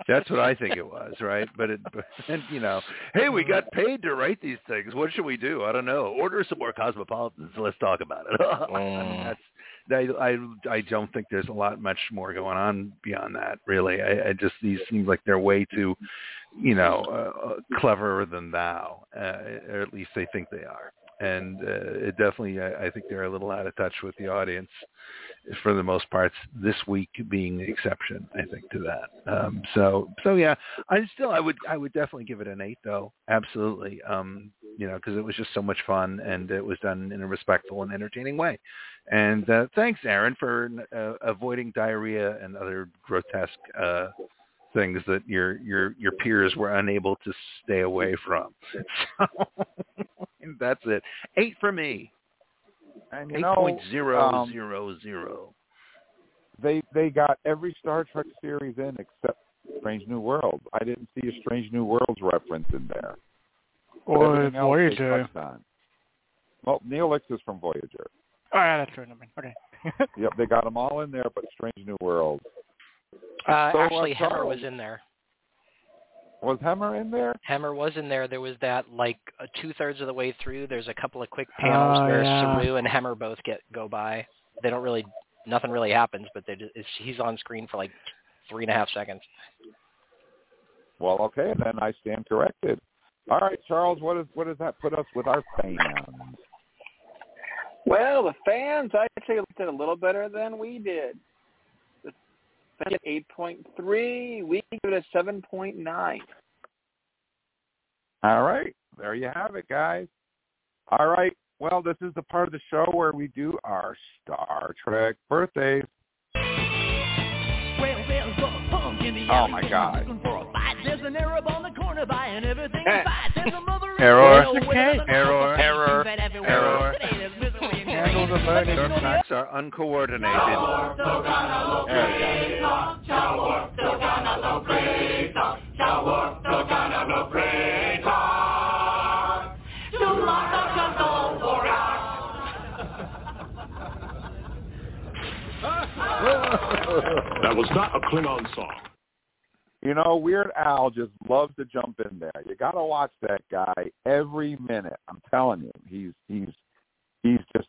That's what I think it was, right? But it, but, and you know, hey, we got paid to write these things. What should we do? I don't know. Order some more cosmopolitans. Let's talk about it. I mean, that's I, I I don't think there's a lot much more going on beyond that. Really, I, I just these seem like they're way too, you know, uh, uh, cleverer than thou, uh, or at least they think they are and uh, it definitely I, I think they're a little out of touch with the audience for the most parts this week being the exception i think to that. Um so so yeah i still i would i would definitely give it an eight though. Absolutely. Um you know because it was just so much fun and it was done in a respectful and entertaining way. And uh, thanks aaron for uh, avoiding diarrhea and other grotesque uh things that your your your peers were unable to stay away from. So that's it eight for me And you eight know, point zero um, zero zero they they got every Star Trek series in except Strange New Worlds. I didn't see a Strange New Worlds reference in there. Or Everything else they Voyager. touched on. Well, Neelix is from Voyager. Oh, yeah, that's right. Okay. Yep, they got them all in there, but Strange New Worlds. Uh, So, uh, actually, Hemmer Charles- was in there. Was Hemmer in there? Hemmer was in there. There was that like two thirds of the way through. There's a couple of quick panels Oh, where yeah. Saru and Hemmer both get go by. They don't really, nothing really happens, but they just, it's, he's on screen for like three and a half seconds. Well, okay, then I stand corrected. All right, Charles, what is what does that put us with our fans? Well, the fans I actually did a little better than we did. The fans eight point three. We give it a seven point nine. All right, there you have it, guys. All right, well, this is the part of the show where we do our Star Trek birthdays. Oh my God! There's an Arab on the corner buying everything he eh. finds. There's a Error. Okay. Error. Error. Error. Today there's misery and Handles grief. of learning. Your facts are uncoordinated. That was not a Klingon song. You know, Weird Al just loves to jump in there. You got to watch that guy every minute. I'm telling you, he's he's he's just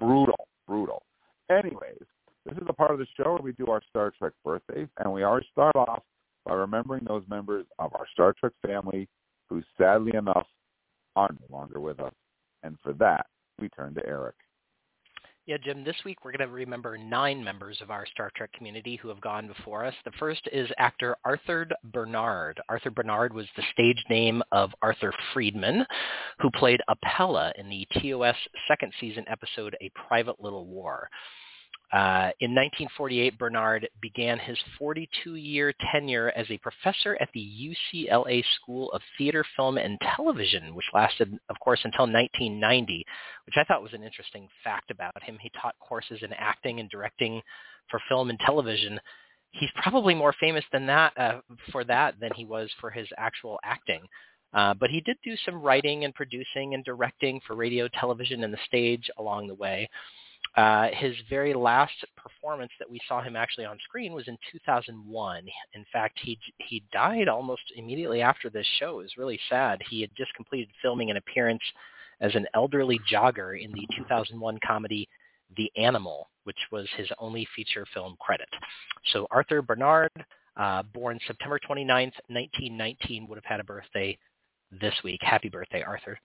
brutal, brutal. Anyways, this is a part of the show where we do our Star Trek birthdays, and we always start off by remembering those members of our Star Trek family who, sadly enough, are no longer with us. And for that, we turn to Eric. Yeah, Jim, this week we're going to remember nine members of our Star Trek community who have gone before us. The first is actor Arthur Bernard. Arthur Bernard was the stage name of Arthur Friedman, who played Apella in the TOS second season episode A Private Little War. Uh, in 1948, Bernard began his 42-year tenure as a professor at the UCLA School of Theater, Film, and Television, which lasted, of course, until 1990, which I thought was an interesting fact about him. He taught courses in acting and directing for film and television. He's probably more famous than that uh, for that than he was for his actual acting. Uh, but he did do some writing and producing and directing for radio, television, and the stage along the way. Uh, his very last performance that we saw him actually on screen was in 2001. In fact, he he died almost immediately after this show. It was really sad. He had just completed filming an appearance as an elderly jogger in the 2001 comedy The Animal, which was his only feature film credit. So Arthur Bernard, uh, born September 29th, 1919, would have had a birthday this week. Happy birthday, Arthur.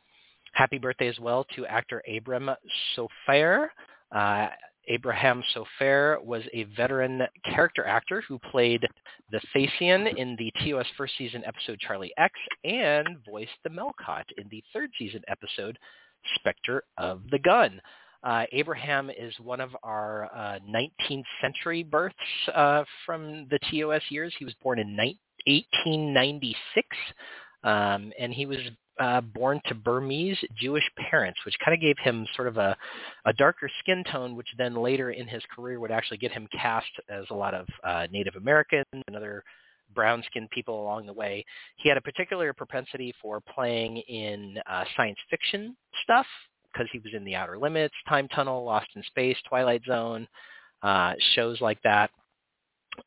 Happy birthday as well to actor Abraham Sofaer. Uh, Abraham Sofaer was a veteran character actor who played the Thasian in the TOS first season episode Charlie X and voiced the Melkot in the third season episode Spectre of the Gun. Uh, Abraham is one of our uh, 19th century births uh, from the TOS years. He was born in 1896, um, and he was uh, born to Burmese Jewish parents, which kind of gave him sort of a, a darker skin tone, which then later in his career would actually get him cast as a lot of uh, Native Americans and other brown-skinned people along the way. He had a particular propensity for playing in uh, science fiction stuff because he was in The Outer Limits, Time Tunnel, Lost in Space, Twilight Zone, uh, shows like that.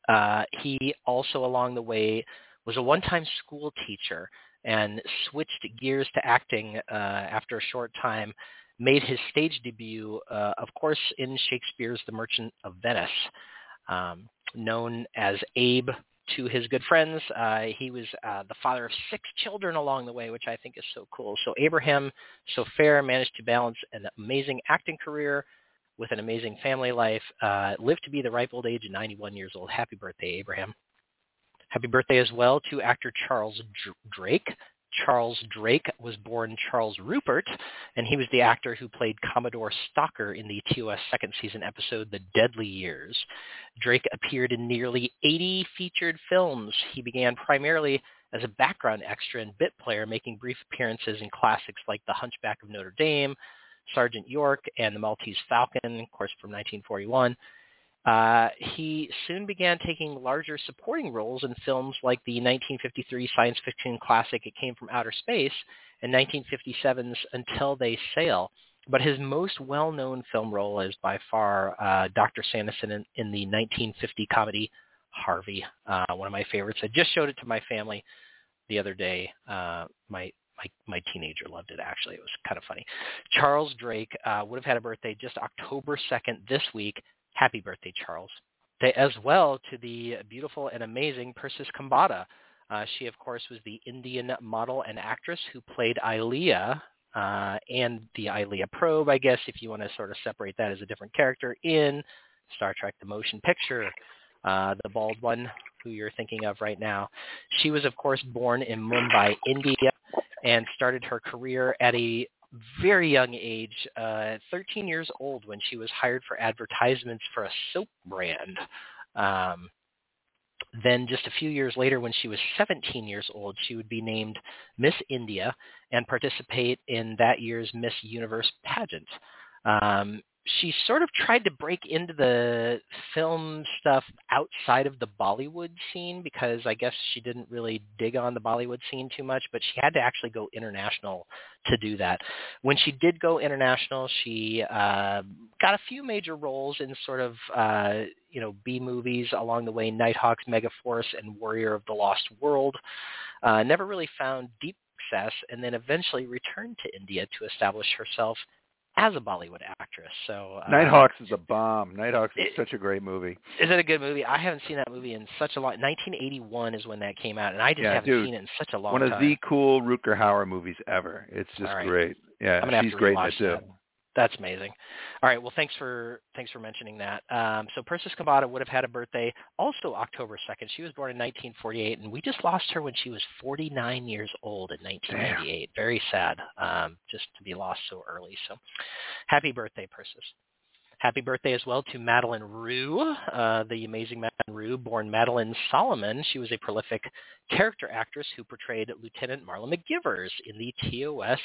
Uh, he also along the way was a one-time school teacher and switched gears to acting uh, after a short time, made his stage debut, uh, of course, in Shakespeare's The Merchant of Venice. Um, known as Abe to his good friends, uh, he was uh, the father of six children along the way, which I think is so cool. So Abraham so fair managed to balance an amazing acting career with an amazing family life, uh, lived to be the ripe old age of 91 years old. Happy birthday, Abraham. Happy birthday as well to actor Charles Drake. Charles Drake was born Charles Rupert, and he was the actor who played Commodore Stocker in the TOS second season episode The Deadly Years. Drake appeared in nearly 80 featured films. He began primarily as a background extra and bit player, making brief appearances in classics like The Hunchback of Notre Dame, Sergeant York, and The Maltese Falcon, of course, from 1941. Uh, he soon began taking larger supporting roles in films like the 1953 science fiction classic It Came from Outer Space and 1957's Until They Sail. But his most well-known film role is by far uh, Dr. Sanderson in, in, the 1950 comedy Harvey, uh, one of my favorites. I just showed it to my family the other day. Uh, my my my teenager loved it actually. It was kind of funny. Charles Drake uh, would have had a birthday just October 2nd this week. Happy birthday, Charles. As well to the beautiful and amazing Persis Khambatta. Uh, she, of course, was the Indian model and actress who played Ilia uh, and the Ilia probe, I guess, if you want to sort of separate that as a different character in Star Trek The Motion Picture, uh, the bald one who you're thinking of right now. She was, of course, born in Mumbai, India, and started her career at a very young age, uh, 13 years old, when she was hired for advertisements for a soap brand. Um, then just a few years later, when she was 17 years old, she would be named Miss India and participate in that year's Miss Universe pageant. Um, she sort of tried to break into the film stuff outside of the Bollywood scene because I guess she didn't really dig on the Bollywood scene too much, but she had to actually go international to do that. When she did go international, she uh, got a few major roles in sort of uh, you know B movies along the way, Nighthawks, Megaforce, and Warrior of the Lost World. Uh, never really found deep success, and then eventually returned to India to establish herself as a Bollywood actress. So uh, Nighthawks is a bomb. Nighthawks is such a great movie. Is it a good movie? I haven't seen that movie in such a long. 1981 is when that came out, and I just yeah, haven't dude, seen it in such a long one time. One of the cool Rutger Hauer movies ever. It's just right. great. Yeah, she's great in it too. That. That's amazing. All right. Well, thanks for thanks for mentioning that. Um, so Persis Khambatta would have had a birthday also October 2nd. She was born in 1948, and we just lost her when she was 49 years old in 1998. Damn. Very sad, um, just to be lost so early. So, happy birthday, Persis. Happy birthday as well to Madlyn Rhue, uh, the amazing Madlyn Rhue, born Madeline Solomon. She was a prolific character actress who portrayed Lieutenant Marla McGivers in the TOS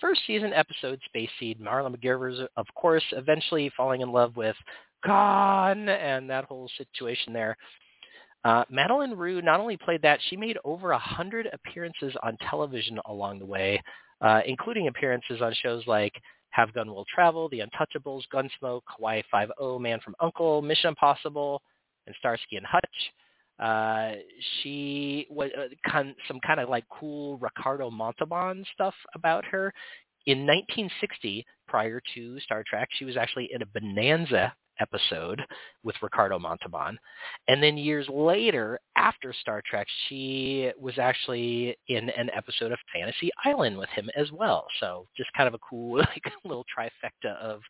first season episode Space Seed. Marla McGivers, of course, eventually falling in love with Khan and that whole situation there. Uh, Madlyn Rhue not only played that, she made over a hundred appearances on television along the way, uh, including appearances on shows like Have Gun Will Travel, The Untouchables, Gunsmoke, Hawaii Five-O, Man from Uncle, Mission Impossible, and Starsky and Hutch. Uh, she was uh, con- some kind of like cool Ricardo Montalban stuff about her. In 1960, prior to Star Trek, she was actually in a Bonanza episode with Ricardo Montalban. And then years later, after Star Trek, she was actually in an episode of Fantasy Island with him as well. So just kind of a cool like little trifecta of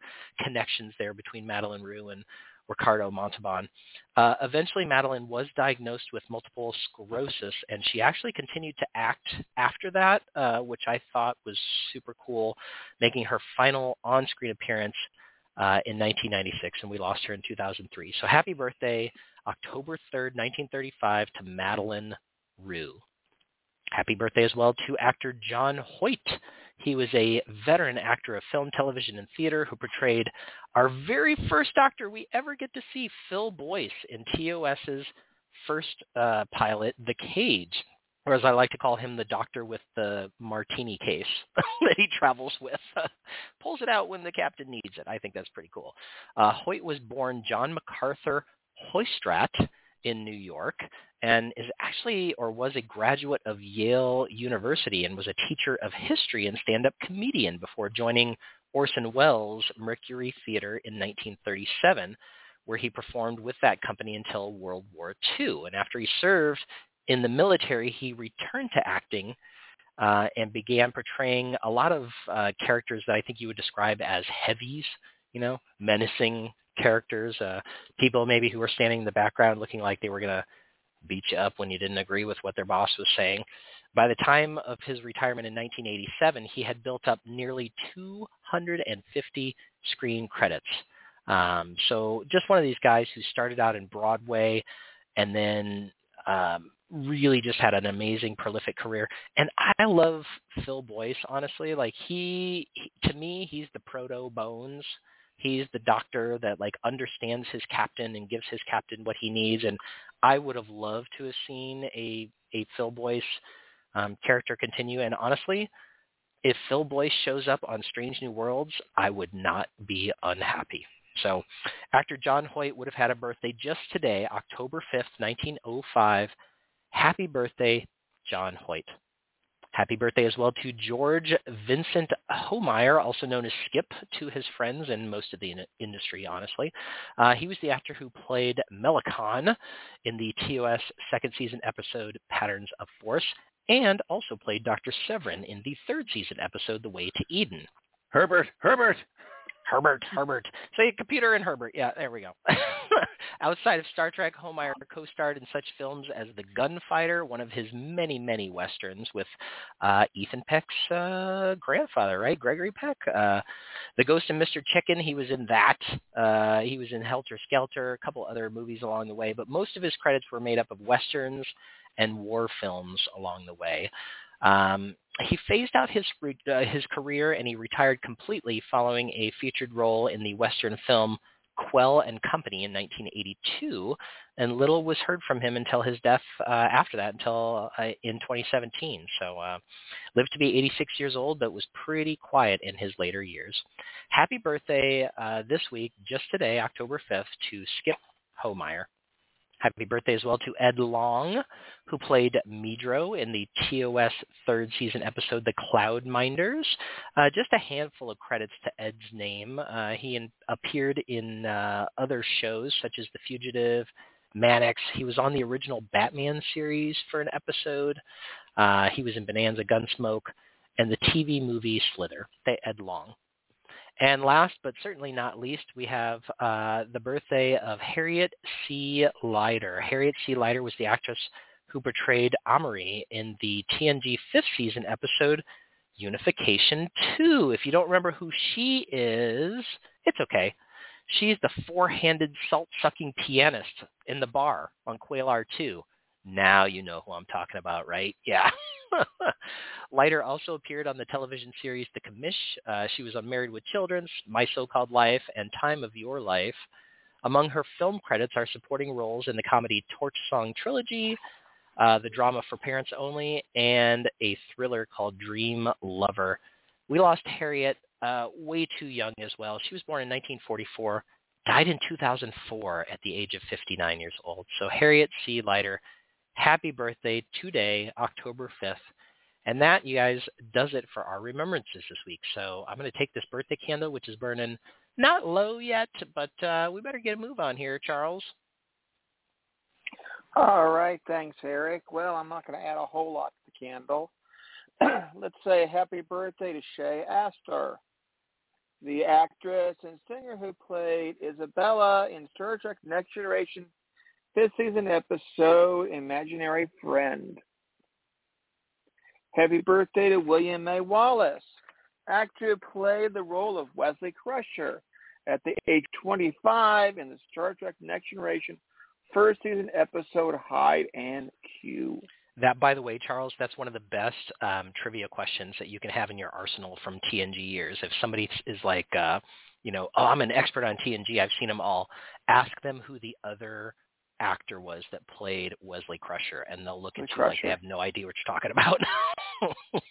connections there between Madlyn Rhue and Ricardo Montalban. Uh, eventually, Madlyn was diagnosed with multiple sclerosis, and she actually continued to act after that, uh, which I thought was super cool, making her final on-screen appearance uh, in 1996, and we lost her in 2003. So happy birthday, October 3rd, 1935, to Madlyn Rhue. Happy birthday as well to actor John Hoyt. He was a veteran actor of film, television, and theater who portrayed our very first doctor we ever get to see, Phil Boyce, in TOS's first uh, pilot, The Cage or as I like to call him, the doctor with the martini case that he travels with. Pulls it out when the captain needs it. I think that's pretty cool. Uh, Hoyt was born John MacArthur Hoysradt in New York and is actually or was a graduate of Yale University and was a teacher of history and stand-up comedian before joining Orson Welles Mercury Theater in 1937 where he performed with that company until World War II. And after he served in the military, he returned to acting uh, and began portraying a lot of uh, characters that I think you would describe as heavies, you know, menacing characters, uh, people maybe who were standing in the background looking like they were going to beat you up when you didn't agree with what their boss was saying. By the time of his retirement in 1987, he had built up nearly 250 screen credits. Um, so just one of these guys who started out in Broadway and then um, really just had an amazing prolific career and i love phil boyce honestly like he, he to me he's the proto bones he's the doctor that like understands his captain and gives his captain what he needs and i would have loved to have seen a a phil boyce um, character continue. And honestly if phil boyce shows up on strange new worlds i would not be unhappy. So actor john hoyt would have had a birthday just today october 5th 1905 Happy birthday, John Hoyt. Happy birthday as well to George Vincent Homeier, also known as Skip to his friends and most of the in- industry, honestly. Uh, he was the actor who played Melakon in the TOS second season episode Patterns of Force and also played Dr. Severin in the third season episode The Way to Eden. Herbert, Herbert, Herbert, Herbert. Say computer and Herbert. Yeah, there we go. Outside of Star Trek, Homeier co-starred in such films as The Gunfighter, one of his many, many westerns with uh, Ethan Peck's uh, grandfather, right, Gregory Peck. Uh, the Ghost and Mr. Chicken, he was in that. Uh, he was in Helter Skelter, a couple other movies along the way, but most of his credits were made up of westerns and war films along the way. Um, he phased out his uh, his career and he retired completely following a featured role in the western film Quell and Company in 1982, and little was heard from him until his death uh, after that, until uh, in 2017. So uh, lived to be 86 years old, but was pretty quiet in his later years. Happy birthday uh, this week, just today, October 5th, to Skip Homeier. Happy birthday as well to Ed Long, who played Midro in the TOS third season episode The Cloud Minders. Uh, just a handful of credits to Ed's name. Uh, he in, appeared in uh, other shows such as The Fugitive, Mannix. He was on the original Batman series for an episode. Uh, he was in Bonanza Gunsmoke and the TV movie Slither. Ed Long. And last but certainly not least, we have uh, the birthday of Harriet C. Leider. Harriet C. Leider was the actress who portrayed Amarie in the TNG fifth season episode Unification 2. If you don't remember who she is, it's okay. She's the four-handed salt-sucking pianist in the bar on Qualor 2. Now you know who I'm talking about, right? Yeah. Leider also appeared on the television series The Commish. Uh, she was on Married with Children, My So-Called Life, and Time of Your Life. Among her film credits are supporting roles in the comedy Torch Song Trilogy, uh, the drama For Parents Only, and a thriller called Dream Lover. We lost Harriet uh, way too young as well. She was born in 1944, died in 2004 at the age of 59 years old. So Harriet C. Leider, happy birthday today, October 5th. And that, you guys, does it for our remembrances this week. So I'm going to take this birthday candle, which is burning not low yet, but uh, we better get a move on here, Charles. All right, thanks, Eric. Well, I'm not going to add a whole lot to the candle. Let's say happy birthday to Shay Astar, the actress and singer who played Isabella in Star Trek Next Generation fifth season episode Imaginary Friend. Happy birthday to William A. Wallace, actor played the role of Wesley Crusher at the age 25 in the Star Trek Next Generation first season episode Hide and Q. That, by the way, Charles, that's one of the best um, trivia questions that you can have in your arsenal from TNG years. If somebody is like, uh, you know, oh, I'm an expert on TNG, I've seen them all, ask them who the other actor was that played Wesley Crusher, and they'll look at you like they have no idea what you're talking about.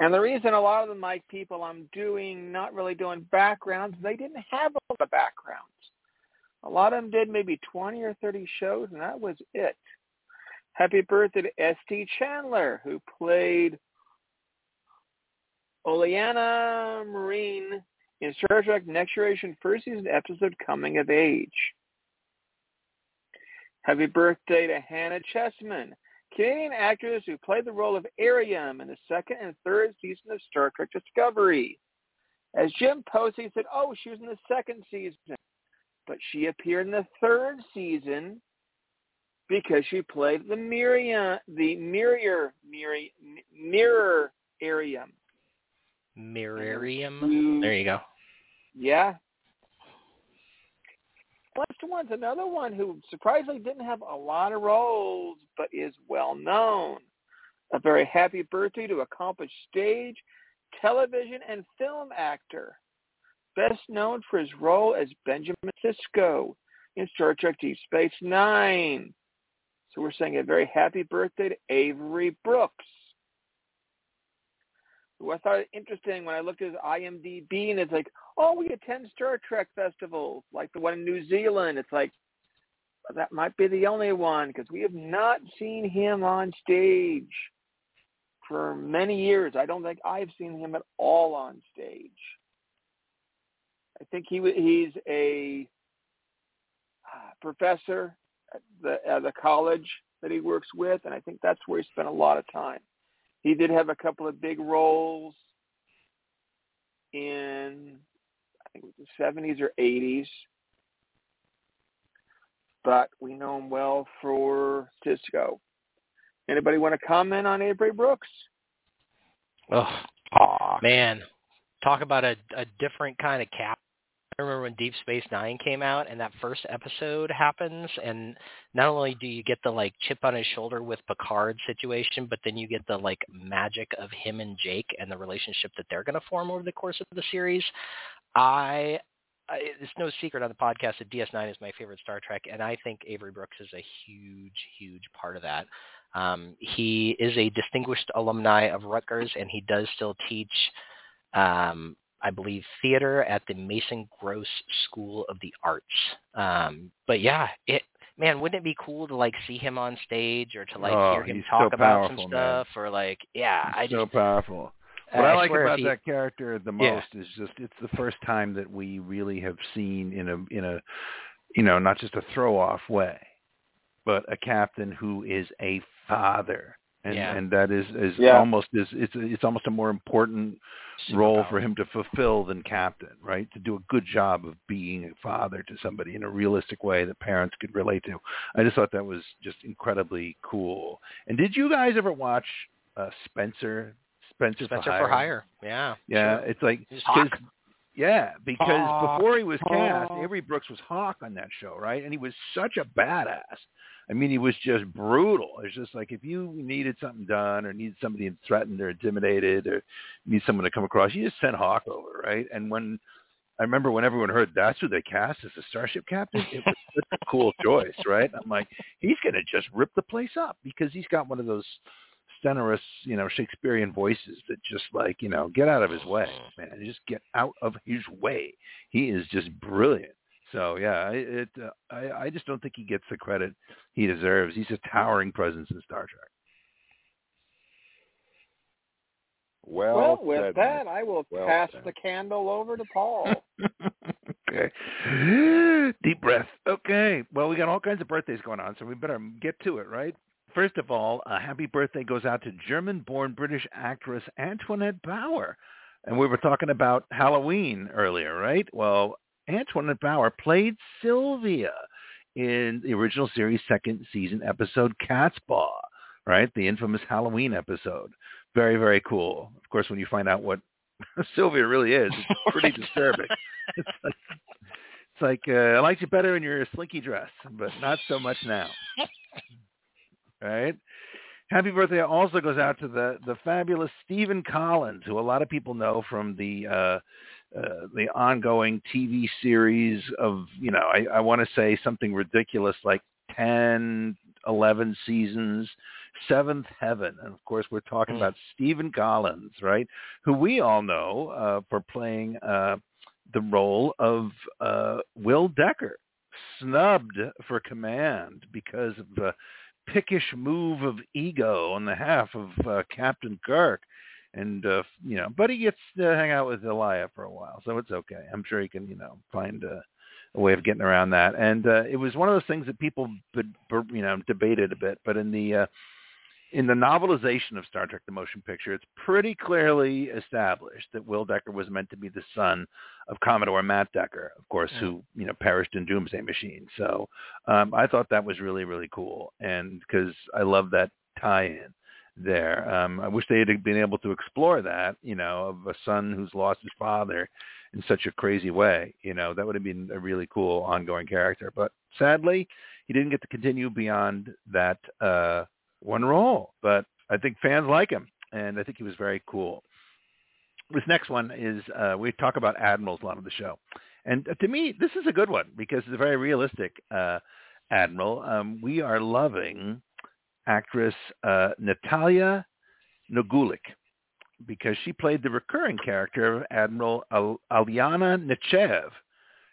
and the reason a lot of the mic people I'm doing, not really doing backgrounds, they didn't have all the backgrounds. A lot of them did maybe 20 or 30 shows, and that was it. Happy birthday to Estee Chandler, who played Oliana Mirren in Star Trek Next Generation first season episode Coming of Age. Happy birthday to Hannah Cheesman, Canadian actress who played the role of Airiam in the second and third season of Star Trek Discovery. As Jim Posey said, oh, she was in the second season but she appeared in the third season because she played the Miriam, the mirror, mirror, mirror Airiam. Mirarium. There you go. Yeah. Last one's another one who surprisingly didn't have a lot of roles, but is well known. A very happy birthday to accomplished stage, television, and film actor best known for his role as Benjamin Sisko in Star Trek Deep Space Nine. So we're saying a very happy birthday to Avery Brooks. Who I thought interesting when I looked at his IMDb and it's like, oh, we attend Star Trek festivals, like the one in New Zealand. It's like, that might be the only one because we have not seen him on stage for many years. I don't think I've seen him at all on stage. I think he he's a uh, professor at the, at the college that he works with, and I think that's where he spent a lot of time. He did have a couple of big roles in I think it was the 70s or 80s, but we know him well for Sisko. Anybody want to comment on Avery Brooks? Oh, man, talk about a, a different kind of cap Remember when Deep Space Nine came out and that first episode happens and not only do you get the like chip on his shoulder with Picard situation, but then you get the like magic of him and Jake and the relationship that they're going to form over the course of the series. I, I it's no secret on the podcast that DS9 is my favorite Star Trek and I think Avery Brooks is a huge huge part of that. Um, he is a distinguished alumni of Rutgers and he does still teach um, I believe, theater at the Mason Gross School of the Arts. Um, but yeah, it man, wouldn't it be cool to like see him on stage or to like oh, hear him talk so about powerful, some stuff man. or like yeah, he's I just, so powerful. uh, What I, I like about he- that character the Yeah. most is just it's the first time that we really have seen in a in a you know not just a throw off way, but a captain who is a father. And Yeah. and that is is Yeah. almost is it's it's almost a more important role for him to fulfill than captain, right? To do a good job of being a father to somebody in a realistic way that parents could relate to. I just thought that was just incredibly cool. And did you guys ever watch uh, Spenser Spenser, Spenser for for Hire? hire. Yeah. Yeah, sure. it's like He's 'cause- Hawk. yeah, because Hawk. before he was cast, Hawk. Avery Brooks was Hawk on that show, right? And he was such a badass. I mean, he was just brutal. It's just like if you needed something done or needed somebody threatened or intimidated or need someone to come across, you just sent Hawk over, right? And when I remember when everyone heard that's who they cast as the Starship Captain. It was such a cool choice, right? I'm like, he's going to just rip the place up because he's got one of those sonorous, you know, Shakespearean voices that just like, you know, get out of his way, mm. man. Just get out of his way. He is just brilliant. So yeah, it, uh, I I just don't think he gets the credit he deserves. He's a towering presence in Star Trek. Well, well with said, that, I will Well pass said. the candle over to Paul. okay. Deep breath. Okay. Well, we got all kinds of birthdays going on, so we better get to it, right? First of all, a happy birthday goes out to German-born British actress Antoinette Bower. And we were talking about Halloween earlier, right? Well, Antoinette Bower played Sylvia in the original series second season episode Cat's Paw, right? The infamous Halloween episode. Very, very cool. Of course, when you find out what Sylvia really is, it's pretty disturbing. It's like, it's like uh, I liked you better in your slinky dress, but not so much now. Right? Happy birthday also goes out to the the fabulous Stephen Collins, who a lot of people know from the uh, uh, the ongoing TV series of you know I, I want to say something ridiculous like 10, 11 seasons, Seventh Heaven, and of course we're talking about Stephen Collins, right? Who we all know uh, for playing uh, the role of uh, Will Decker, snubbed for command because of a pickish move of ego on the half of uh, Captain Kirk. And uh, you know, but he gets to hang out with Ilia for a while, so it's okay. I'm sure he can, you know, find a, a way of getting around that. And uh, it was one of those things that people, you know, debated a bit. But in the uh, in the novelization of Star Trek: The Motion Picture, it's pretty clearly established that Will Decker was meant to be the son of Commodore Matt Decker, of course, who you know perished in Doomsday Machine. So um, I thought that was really really cool, and because I love that tie-in there. Um, I wish they had been able to explore that, you know, of a son who's lost his father in such a crazy way. You know, that would have been a really cool ongoing character. But sadly, he didn't get to continue beyond that uh, one role. But I think fans like him, and I think he was very cool. This next one is uh, we talk about admirals a lot of the show, and to me, this is a good one because it's a very realistic uh, admiral. Um, we are loving actress uh, Natalija Nogulich because she played the recurring character of Admiral Al- Alynna Nechayev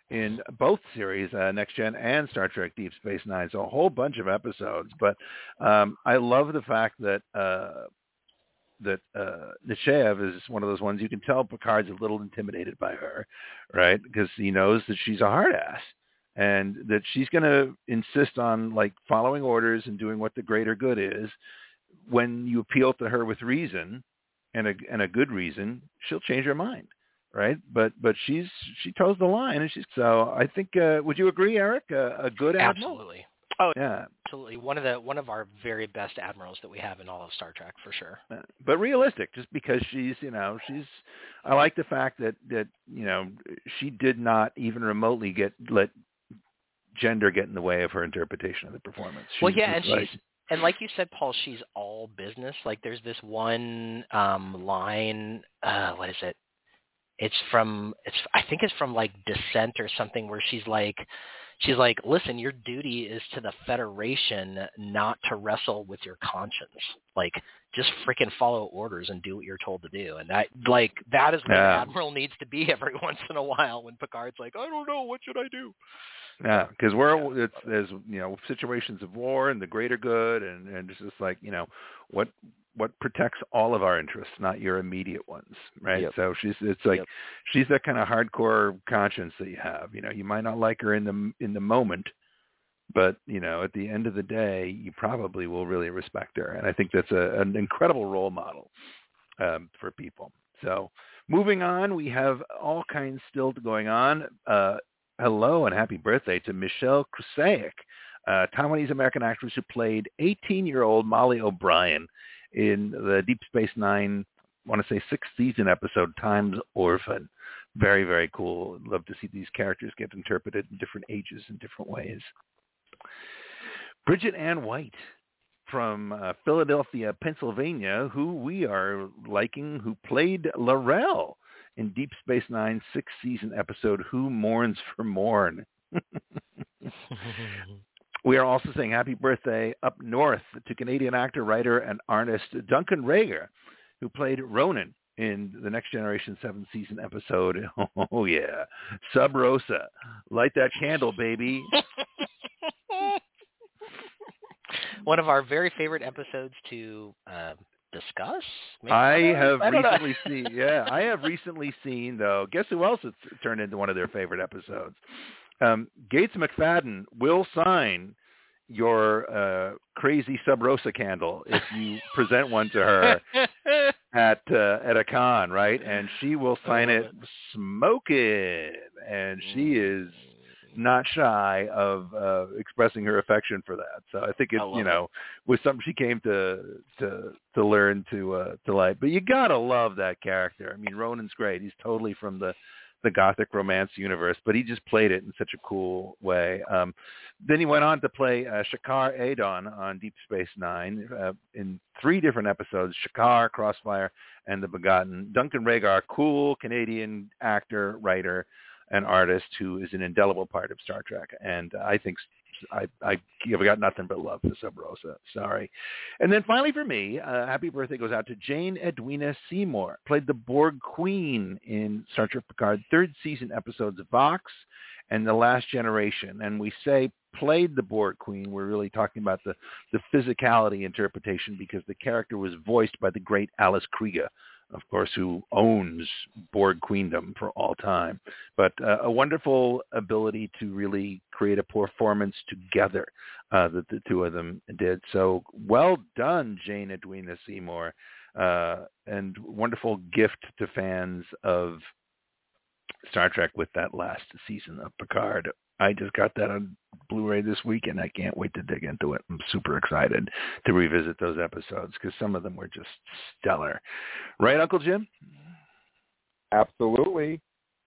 in both series, uh, Next Gen and Star Trek Deep Space Nine. So a whole bunch of episodes. But um, I love the fact that uh, that uh, Nechayev is one of those ones you can tell Picard's a little intimidated by her, right? Because he knows that she's a hard ass and that she's going to insist on like following orders and doing what the greater good is. When you appeal to her with reason and a and a good reason, she'll change her mind, right? But but she's she toes the line, and she's so. I think. Uh, would you agree, Eric? Uh, a good admiral. Absolutely. Oh, Yeah, absolutely. One of the one of our very best admirals that we have in all of Star Trek for sure. but realistic, just because she's you know she's. I like the fact that that you know she did not even remotely get let gender get in the way of her interpretation of the performance. well, yeah, and like- she's and like you said, Paul, she's all business. Like there's this one um line. Uh, what is it? It's from it's I think it's from like Descent or something where she's like she's like, listen, your duty is to the Federation, not to wrestle with your conscience. Like just freaking follow orders and do what you're told to do. And that like that is where Yeah. the admiral needs to be every once in a while when Picard's like, I don't know, what should I do? Yeah, because we're it's there's you know situations of war and the greater good, and and it's just like you know what what protects all of our interests, not your immediate ones, right? Yep. So she's it's like she's that kind of hardcore conscience that you have. You know, you might not like her in the in the moment, but you know, at the end of the day, you probably will really respect her, and I think that's a, an incredible role model um, for people. So moving on, we have all kinds still going on. Uh, hello and happy birthday to Michelle Krusiec, uh, Taiwanese American actress who played 18-year-old Molly O'Brien in the Deep Space Nine, I want to say sixth season episode Time's Orphan. Very, very cool. Love to see these characters get interpreted in different ages in different ways. Bridget Ann White from uh, Philadelphia, Pennsylvania, who we are liking, who played Larell in Deep Space Nine's sixth season episode Who Mourns for Morn. we are also saying happy birthday up north to Canadian actor, writer, and artist Duncan Regehr, who played Ronan in the Next Generation 7 season episode. Oh, yeah. Sub Rosa. Light that candle, baby. One of our very favorite episodes to uh, discuss. Maybe? I don't have I recently seen, yeah, I have recently seen though. Guess who else has turned into one of their favorite episodes? Um, Gates McFadden will sign your uh, crazy Sub Rosa candle if you present one to her at uh, at a con, right? And she will sign it smoking, and she is not shy of uh, expressing her affection for that. So I think it's I you know was something she came to to to learn to uh, to like. But you gotta love that character. I mean, Ronan's great. He's totally from the the gothic romance universe, but he just played it in such a cool way. Um, then he went on to play uh, Shakaar Edon on Deep Space Nine uh, in three different episodes: Shakaar, Crossfire, and The Begotten. Duncan Regehr, cool Canadian actor, writer, and artist who is an indelible part of Star Trek, and I think I I have got nothing but love for Sub Rosa. Sorry. And then finally for me, uh, happy birthday goes out to Jane Edwina Seymour. Played the Borg Queen in Star Trek Picard third season episodes of Vox and The Last Generation. And we say played the Borg Queen. We're really talking about the the physicality interpretation because the character was voiced by the great Alice Krige of course, who owns Borg Queendom for all time. But uh, a wonderful ability to really create a performance together uh, that the two of them did. So well done, Jane Edwina Seymour, uh, and wonderful gift to fans of Star Trek with that last season of Picard. I just got that on Blu-ray this weekend. I can't wait to dig into it. I'm super excited to revisit those episodes because some of them were just stellar. Right, Uncle Jim? Absolutely.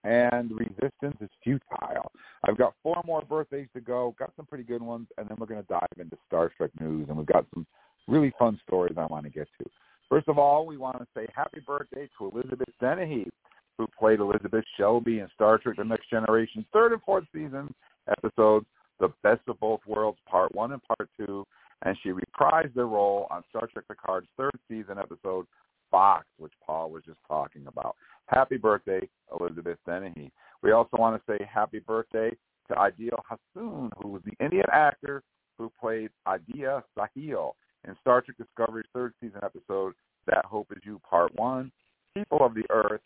And resistance is futile. I've got four more birthdays to go. Got some pretty good ones, and then we're going to dive into Star Trek news, and we've got some really fun stories I want to get to. First of all, we want to say happy birthday to Elizabeth Dennehy, who played Elizabeth Shelby in Star Trek The Next Generation third and fourth season episodes, The Best of Both Worlds, Part 1 and Part 2, and she reprised their role on Star Trek Picard's third season episode, Vox, which Paul was just talking about. Happy birthday, Elizabeth Dennehy. We also want to say happy birthday to Adil Hussain, who was the Indian actor who played Adia Sahil in Star Trek Discovery's third season episode, That Hope Is You, Part 1, People of the Earth,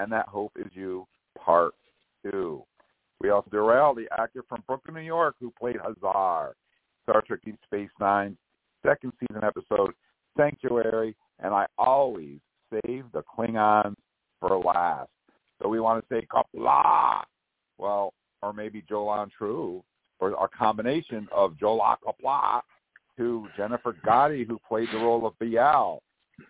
and That Hope Is You, Part 2. We also Darrell, the actor from Brooklyn, New York, who played Hazar, Star Trek Deep Space Nine's second season episode, Sanctuary, and I always save the Klingons for last. So we want to say Kapla, well, or maybe Jolan Tru, or a combination of Jola Kapla to Jennifer Gatti, who played the role of Ba'el,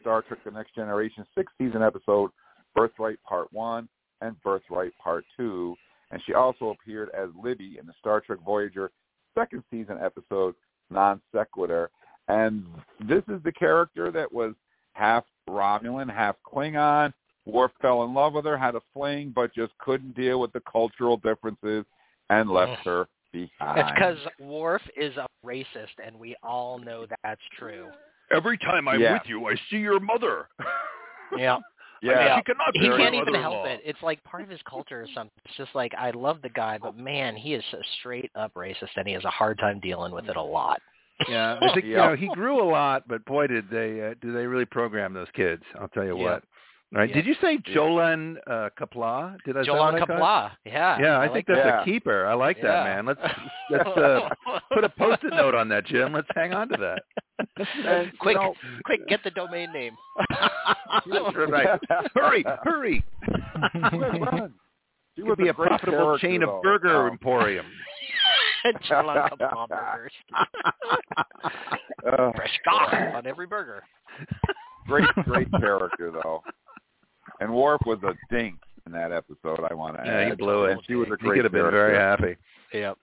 Star Trek The Next Generation sixth season episode, Birthright Part 1 and Birthright Part 2. And she also appeared as Libby in the Star Trek Voyager second season episode, Non Sequitur. And this is the character that was half Romulan, half Klingon. Worf fell in love with her, had a fling, but just couldn't deal with the cultural differences and left her behind. It's because Worf is a racist, and we all know that's true. Every time I'm Yeah. with you, I see your mother. Yeah. Yeah. I mean, She cannot he can't even help it. It's like part of his culture or something. It's just like I love the guy, but man, he is a straight up racist, and he has a hard time dealing with it a lot. Yeah, I think you know he grew a lot, but boy, did they uh, do they really program those kids? I'll tell you Yeah. what. Right? Yeah. Did you say Jolan uh, Kapla? Did I? Jolan what caught? Kapla. Yeah. Yeah, I, like think that's that. a keeper. I like that, man. Let's let's uh, put a post-it note on that, Jim. Let's hang on to that. And, quick, you know, quick, get the domain name. Right. Hurry, hurry. Run. She It was could be a a profitable chain though. of burger Um, emporium. Jolan Kapla burgers. uh, Fresh goss on every burger. great, great character though. And Worf was a dink in that episode. I want to Yeah, add. he blew it. And she was a He great could have been very character. happy. Yep.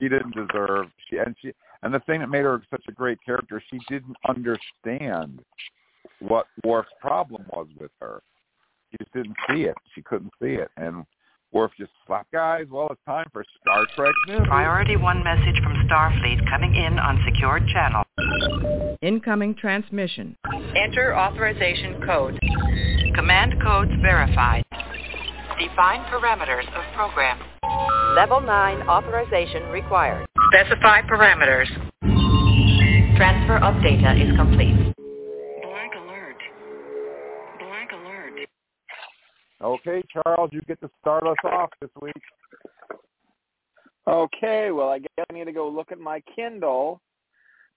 She didn't deserve. She and she and the thing that made her such a great character, she didn't understand what Worf's problem was with her. she just didn't see it. She couldn't see it, and Worf just slapped guys. Well, it's time for Star Trek news. Priority one message from Starfleet coming in on secured channel. Incoming transmission. Enter authorization code. Command codes verified. Define parameters of program. Level 9 authorization required. Specify parameters. Transfer of data is complete. Blank alert. Blank alert. Okay, Charles, you get to start us off this week. Okay, well, I guess I need to go look at my Kindle.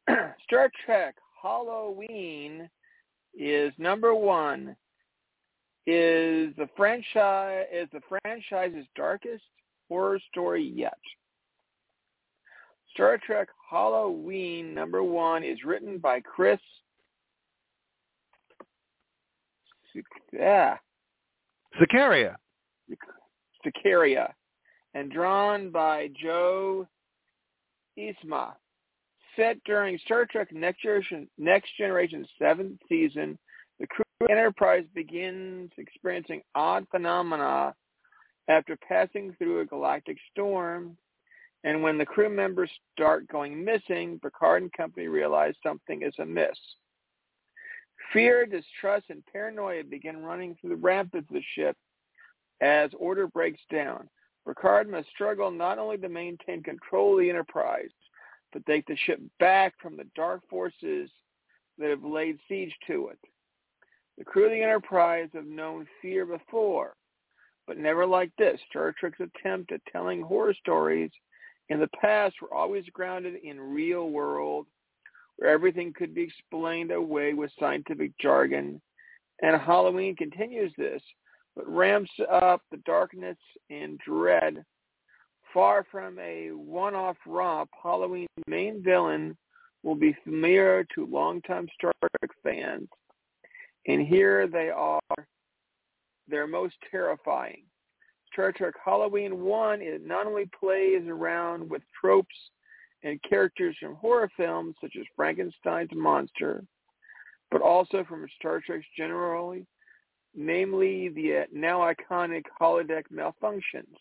Star Trek Halloween is number one. Is the franchise is the franchise's darkest horror story yet? Star Trek Halloween number one is written by Chris. Yeah, Sicaria. Sicaria, and drawn by Joe Isma. Set during Star Trek Next Generation, Next Generation's seventh season, the crew of Enterprise begins experiencing odd phenomena after passing through a galactic storm. And when the crew members start going missing, Picard and company realize something is amiss. Fear, distrust, and paranoia begin running through the ramparts of the ship as order breaks down. Picard must struggle not only to maintain control of the Enterprise, but take the ship back from the dark forces that have laid siege to it. The crew of the Enterprise have known fear before, but never like this. Star Trek's attempt at telling horror stories in the past were always grounded in real world, where everything could be explained away with scientific jargon. And Halloween continues this, but ramps up the darkness and dread. Far from a one-off romp, Halloween's main villain will be familiar to longtime Star Trek fans. And here they are, they're most terrifying. Star Trek Halloween 1 it not only plays around with tropes and characters from horror films such as Frankenstein's monster, but also from Star Trek's generally, namely the now iconic holodeck malfunctions.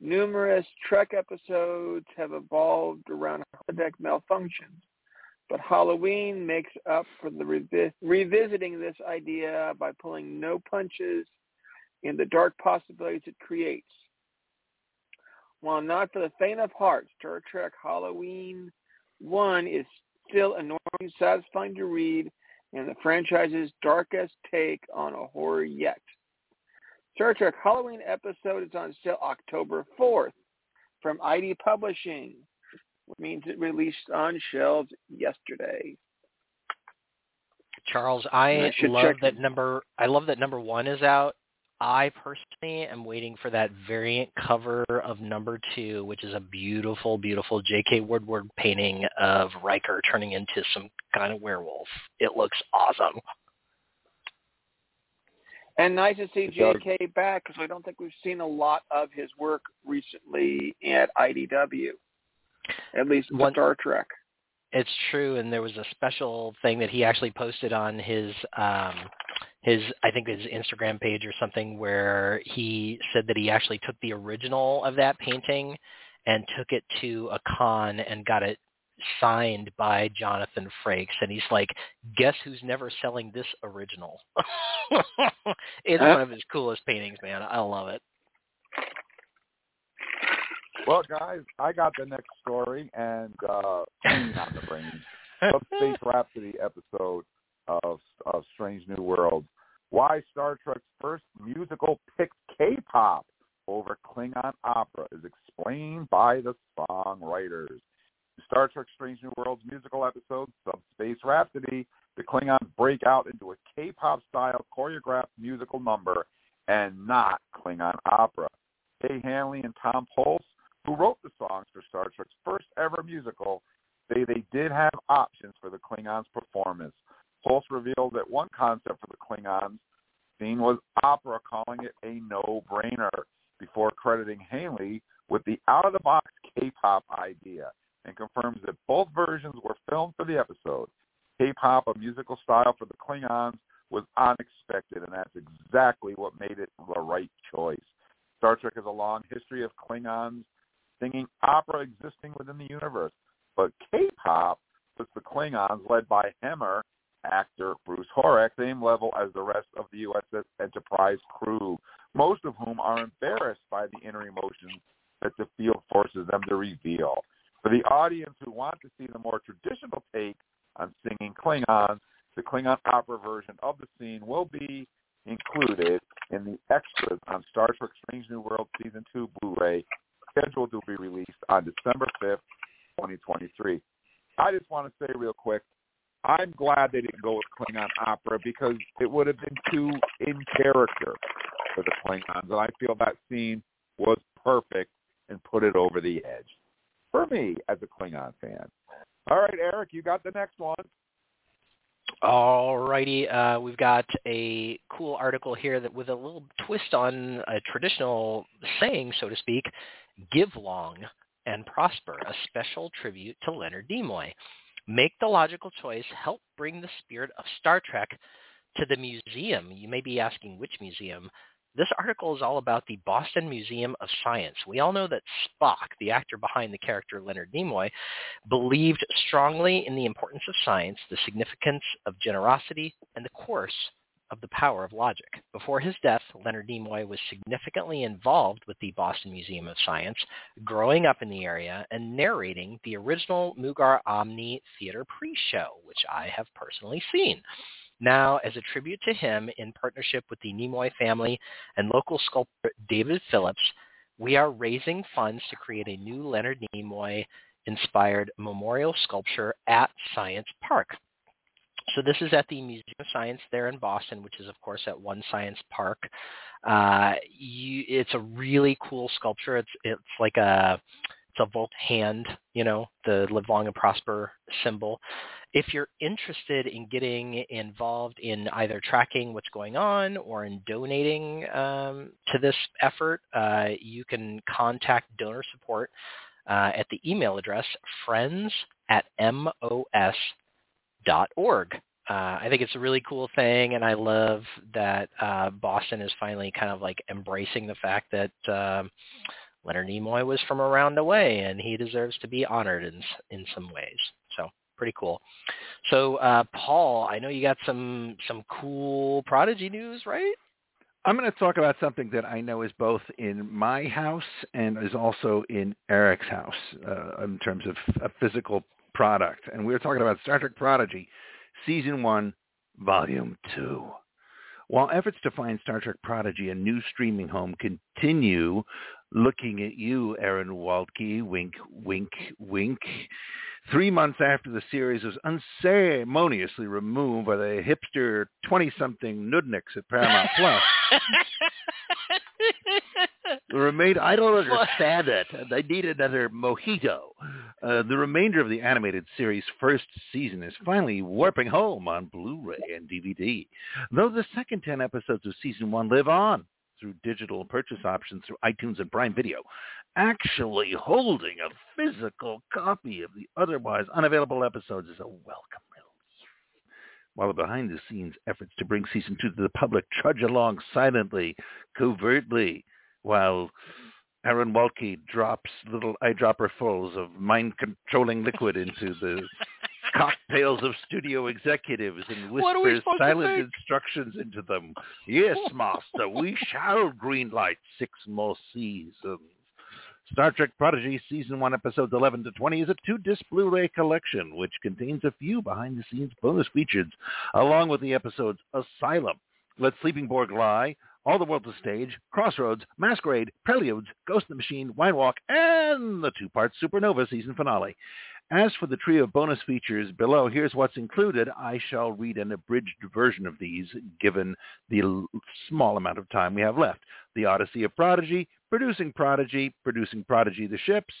Numerous Trek episodes have evolved around holodeck malfunctions, but Halloween makes up for the revi- revisiting this idea by pulling no punches in the dark possibilities it creates. While not for the faint of heart, Star Trek Halloween 1 is still enormously satisfying to read and the franchise's darkest take on a horror yet. Star Trek Halloween episode is on sale October 4th from ID Publishing, means it released on shelves yesterday. Charles, I, I love check- that number. I love that number one is out. I personally am waiting for that variant cover of number two, which is a beautiful, beautiful J.K. Woodward painting of Riker turning into some kind of werewolf. It looks awesome. And nice to see J.K. back because I don't think we've seen a lot of his work recently at IDW, at least One- Star Trek. It's true, and there was a special thing that he actually posted on his um his I think his Instagram page or something where he said that he actually took the original of that painting and took it to a con and got it signed by Jonathan Frakes and he's like, guess who's never selling this original? it's Huh? one of his coolest paintings, man. I love it. Well, guys, I got the next story, and uh, not the brain. Subspace Rhapsody episode of of Strange New World. Why Star Trek's first musical picked K-pop over Klingon opera is explained by the songwriters. Star Trek Strange New World's musical episode, Subspace Rhapsody, the Klingons break out into a K-pop style choreographed musical number and not Klingon opera. Kay Hanley and Tom Polce, who wrote the songs for Star Trek's first ever musical, say they did have options for the Klingons' performance. Polce revealed that one concept for the Klingons scene was opera, calling it a no-brainer, before crediting Hanley with the out-of-the-box K-pop idea, and confirms that both versions were filmed for the episode. K-pop, a musical style for the Klingons, was unexpected, and that's exactly what made it the right choice. Star Trek has a long history of Klingons singing opera existing within the universe, but K-pop puts the Klingons, led by Hemmer actor Bruce Horak, same level as the rest of the USS Enterprise crew, most of whom are embarrassed by the inner emotions that the field forces them to reveal. For the audience who want to see the more traditional take on singing Klingons, the Klingon opera version of the scene will be included in the extras on Star Trek Strange New World Season 2 Blu-ray, scheduled to be released on December 5th, 2023. I just want to say real quick, I'm glad they didn't go with Klingon opera because it would have been too in character for the Klingons, and I feel that scene was perfect and put it over the edge for me as a Klingon fan. All right, Eric, you got the next one. All righty, uh, we've got a cool article here that with a little twist on a traditional saying, so to speak, "Give long and prosper," a special tribute to Leonard Nimoy. Make the logical choice. Help bring the spirit of Star Trek to the museum. You may be asking which museum. This article is all about the Boston Museum of Science. We all know that Spock, the actor behind the character Leonard Nimoy, believed strongly in the importance of science, the significance of generosity, and the course of the power of logic. Before his death, Leonard Nimoy was significantly involved with the Boston Museum of Science, growing up in the area and narrating the original Mugar Omni Theater pre-show, which I have personally seen. Now, as a tribute to him, in partnership with the Nimoy family and local sculptor David Phillips, we are raising funds to create a new Leonard Nimoy inspired memorial sculpture at Science Park. So this is at the Museum of Science there in Boston, which is of course at One Science Park. Uh, you, it's a really cool sculpture. It's it's like a it's a Volt hand, you know, the live long and prosper symbol. If you're interested in getting involved in either tracking what's going on or in donating um, to this effort, uh, you can contact donor support uh, at the email address friends at mos org. Uh, I think it's a really cool thing, and I love that uh, Boston is finally kind of like embracing the fact that um, Leonard Nimoy was from around the way, and he deserves to be honored in in some ways. So pretty cool. So, uh, Paul, I know you got some some cool Prodigy news, right? I'm going to talk about something that I know is both in my house and is also in Eric's house uh, in terms of a physical product. And we are talking about Star Trek Prodigy, Season 1, Volume 2. While efforts to find Star Trek Prodigy a new streaming home continue, looking at you, Aaron Waltke, wink, wink, wink, three months after the series was unceremoniously removed by the hipster 20-something nudniks at Paramount Plus. the remainder, I don't understand it. They need another mojito. Uh, the remainder of the animated series' first season is finally warping home on Blu-ray and DVD, though the second 10 episodes of season one live on through digital purchase options through iTunes and Prime Video. Actually holding a physical copy of the otherwise unavailable episodes is a welcome. While the behind-the-scenes efforts to bring season two to the public trudge along silently, covertly, while Aaron Waltke drops little eyedropperfuls of mind-controlling liquid into the cocktails of studio executives and whispers silent instructions into them. Yes, master, we shall greenlight six more seasons. Star Trek Prodigy Season 1 Episodes 11 to 20 is a two-disc Blu-ray collection which contains a few behind-the-scenes bonus features along with the episodes Asylum, Let Sleeping Borg Lie, All the World's a Stage, Crossroads, Masquerade, Preludes, Ghost in the Machine, Mindwalk, and the two-part Supernova season finale. As for the trio of bonus features below, here's what's included. I shall read an abridged version of these given the small amount of time we have left. The Odyssey of Prodigy, Producing Prodigy, Producing Prodigy the Ships,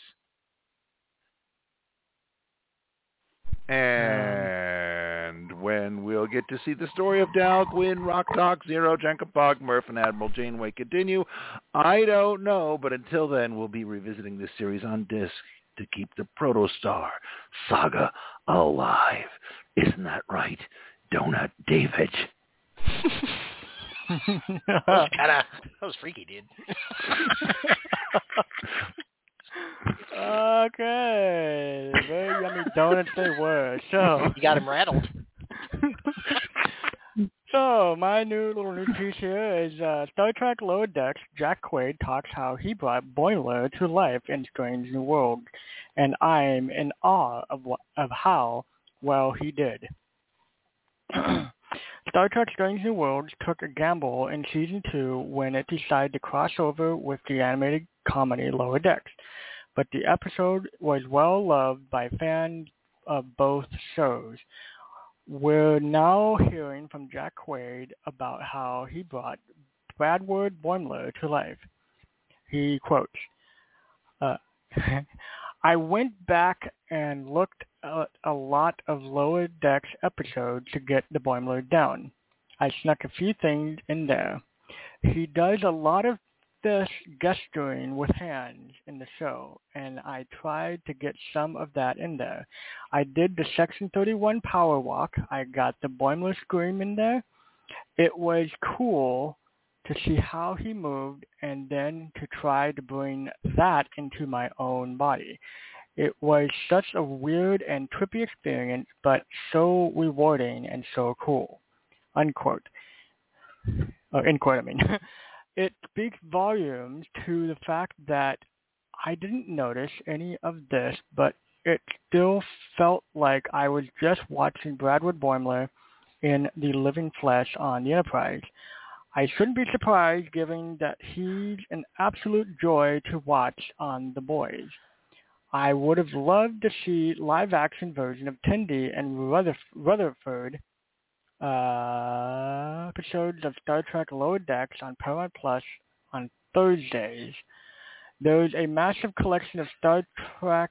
and when we'll get to see the story of Dal, Gwyn, Rok-Tahk, Zero, Jankom Pog, Murph, and Admiral Janeway continue, I don't know, but until then, we'll be revisiting this series on disc to keep the Protostar saga alive. Isn't that right, Donut David? that was kind of that was freaky, dude. okay, very yummy donuts they were. So you got him rattled. So my new little news piece here is uh, Star Trek Lower Decks. Jack Quaid talks how he brought Boimler to life in Strange New World, and I'm in awe of of how well he did. Star Trek Strange New Worlds took a gamble in season two when it decided to cross over with the animated comedy Lower Decks, but the episode was well loved by fans of both shows. We're now hearing from Jack Quaid about how he brought Bradward Boimler to life. He quotes, uh, I went back and looked at a lot of Lower Decks episodes to get the Boimler down. I snuck a few things in there. He does a lot of this gesturing with hands in the show, and I tried to get some of that in there. I did the Section 31 power walk. I got the Boimler scream in there. It was cool to see how he moved and then to try to bring that into my own body. It was such a weird and trippy experience, but so rewarding and so cool. Unquote. Or in quote, I mean. it speaks volumes to the fact that I didn't notice any of this, but it still felt like I was just watching Bradward Boimler in the living flesh on the Enterprise. I shouldn't be surprised given that he's an absolute joy to watch on The Boys. I would have loved to see live action version of Tendi and Rutherford uh, episodes of Star Trek Lower Decks on Paramount Plus on Thursdays. There's a massive collection of Star Trek.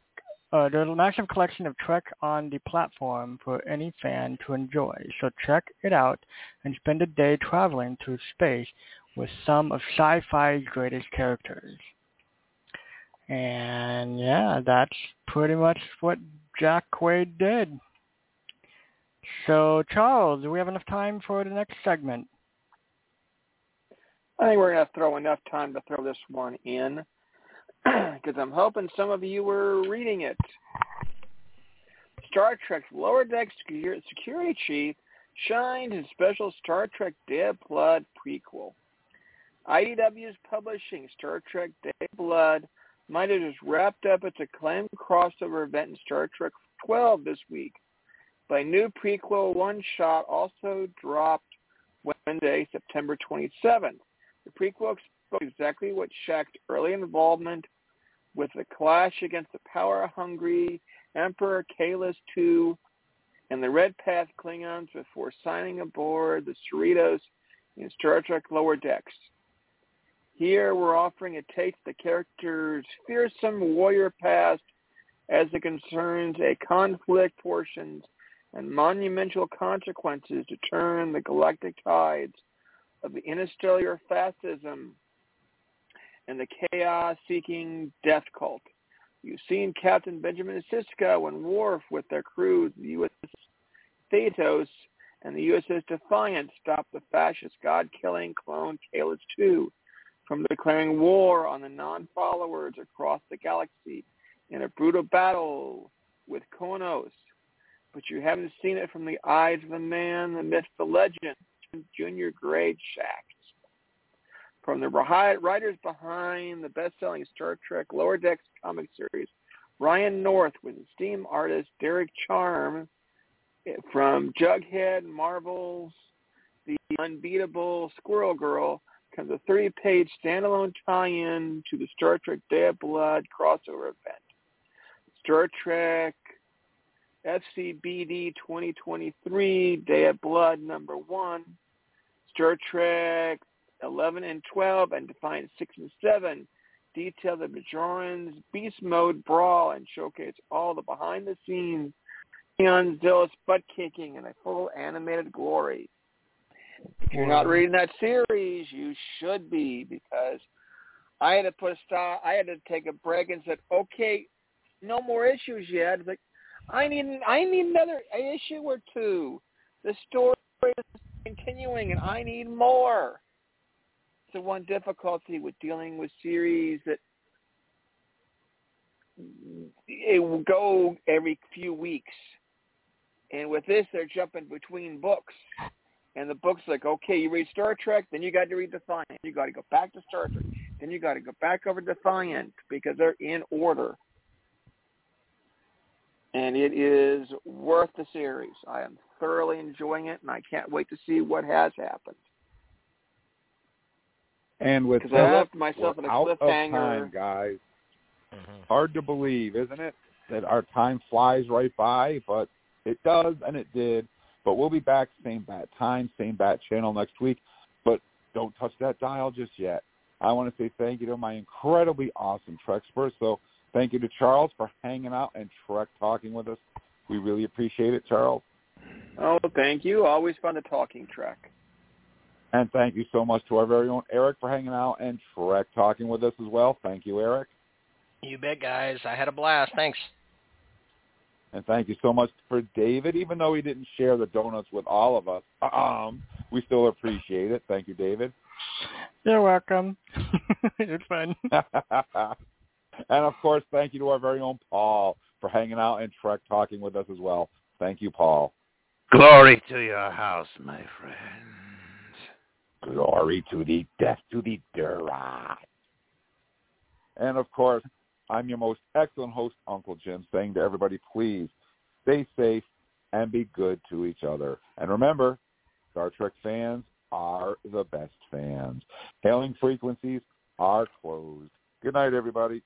Uh, there's a massive collection of Trek on the platform for any fan to enjoy. So check it out and spend a day traveling through space with some of sci-fi's greatest characters. And yeah, that's pretty much what Jack Quaid did. So, Charles, do we have enough time for the next segment? I think we're going to throw enough time to throw this one in because I'm hoping some of you were reading it. Star Trek's Lower Deck Security Chief shines in special Star Trek Dead Blood prequel. IDW is publishing Star Trek Dead Blood might have just wrapped up its acclaimed crossover event in Star Trek 12 this week. But a new prequel one-shot also dropped Wednesday, September 27th. The prequel exposed exactly what Shack's early involvement with the clash against the power-hungry Emperor Kahless II and the Red Path Klingons before signing aboard the Cerritos in Star Trek Lower Decks. Here we're offering a taste of the character's fearsome warrior past as it concerns a conflict portions and monumental consequences to turn the galactic tides of the interstellar fascism and the chaos-seeking death cult. You've seen Captain Benjamin Sisko and Worf with their crews, the USS Thetos and the USS Defiant, stop the fascist god-killing clone Kahless II from declaring war on the non-followers across the galaxy in a brutal battle with Kronos but you haven't seen it from the eyes of the man, the myth, the legend, Junior Grade Shaxs. From the writers behind the best-selling Star Trek Lower Decks comic series, Ryan North with esteemed artist Derek Charm eh, from Jughead Marvel's The Unbeatable Squirrel Girl comes a 30-page standalone tie-in to the Star Trek Dead Blood crossover event. Star Trek FCBD 2023, Day of Blood number one, Star Trek 11 and 12, and Defiant 6 and 7 detail the Bajorans beast mode brawl and showcase all the behind the scenes Neon zealous butt kicking in a full animated glory. If you're not reading that series, you should be because I had to put a stop. I had to take a break and said, "Okay, no more issues yet." It's like, I need I need another issue or two. The story is continuing, and I need more. So one difficulty with dealing with series that it will go every few weeks. And with this, they're jumping between books. And the book's like, okay, you read Star Trek, then you got to read Defiant. You got to go back to Star Trek. Then you got to go back over Defiant because they're in order. And it is worth the series. I am thoroughly enjoying it, and I can't wait to see what has happened. And with that, I left myself we're in a out of cliffhanger. time, guys. Mm-hmm. Hard to believe, isn't it, that our time flies right by? But it does, and it did. But we'll be back same bat time, same bat channel next week. But don't touch that dial just yet. I want to say thank you to my incredibly awesome Trek experts. So thank you to Charles for hanging out and Trek talking with us. We really appreciate it, Charles. Oh, thank you. Always fun to talking Trek. And thank you so much to our very own Eric for hanging out and Trek talking with us as well. Thank you, Eric. You bet, guys. I had a blast. Thanks. And thank you so much for David, even though he didn't share the donuts with all of us. Um, we still appreciate it. Thank you, David. You're welcome. it's fun. and of course, thank you to our very own Paul for hanging out and Trek talking with us as well. Thank you, Paul. Glory to your house, my friend. Glory to the death to the Duras. And of course, I'm your most excellent host, Uncle Jim, saying to everybody, please stay safe and be good to each other. And remember, Star Trek fans are the best fans. Hailing frequencies are closed. Good night, everybody.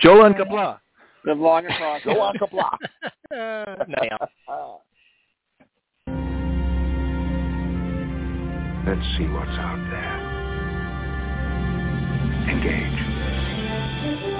Joel and Kapla. Live long and prosper. Go on, Kapla. Let's see what's out there. Engage.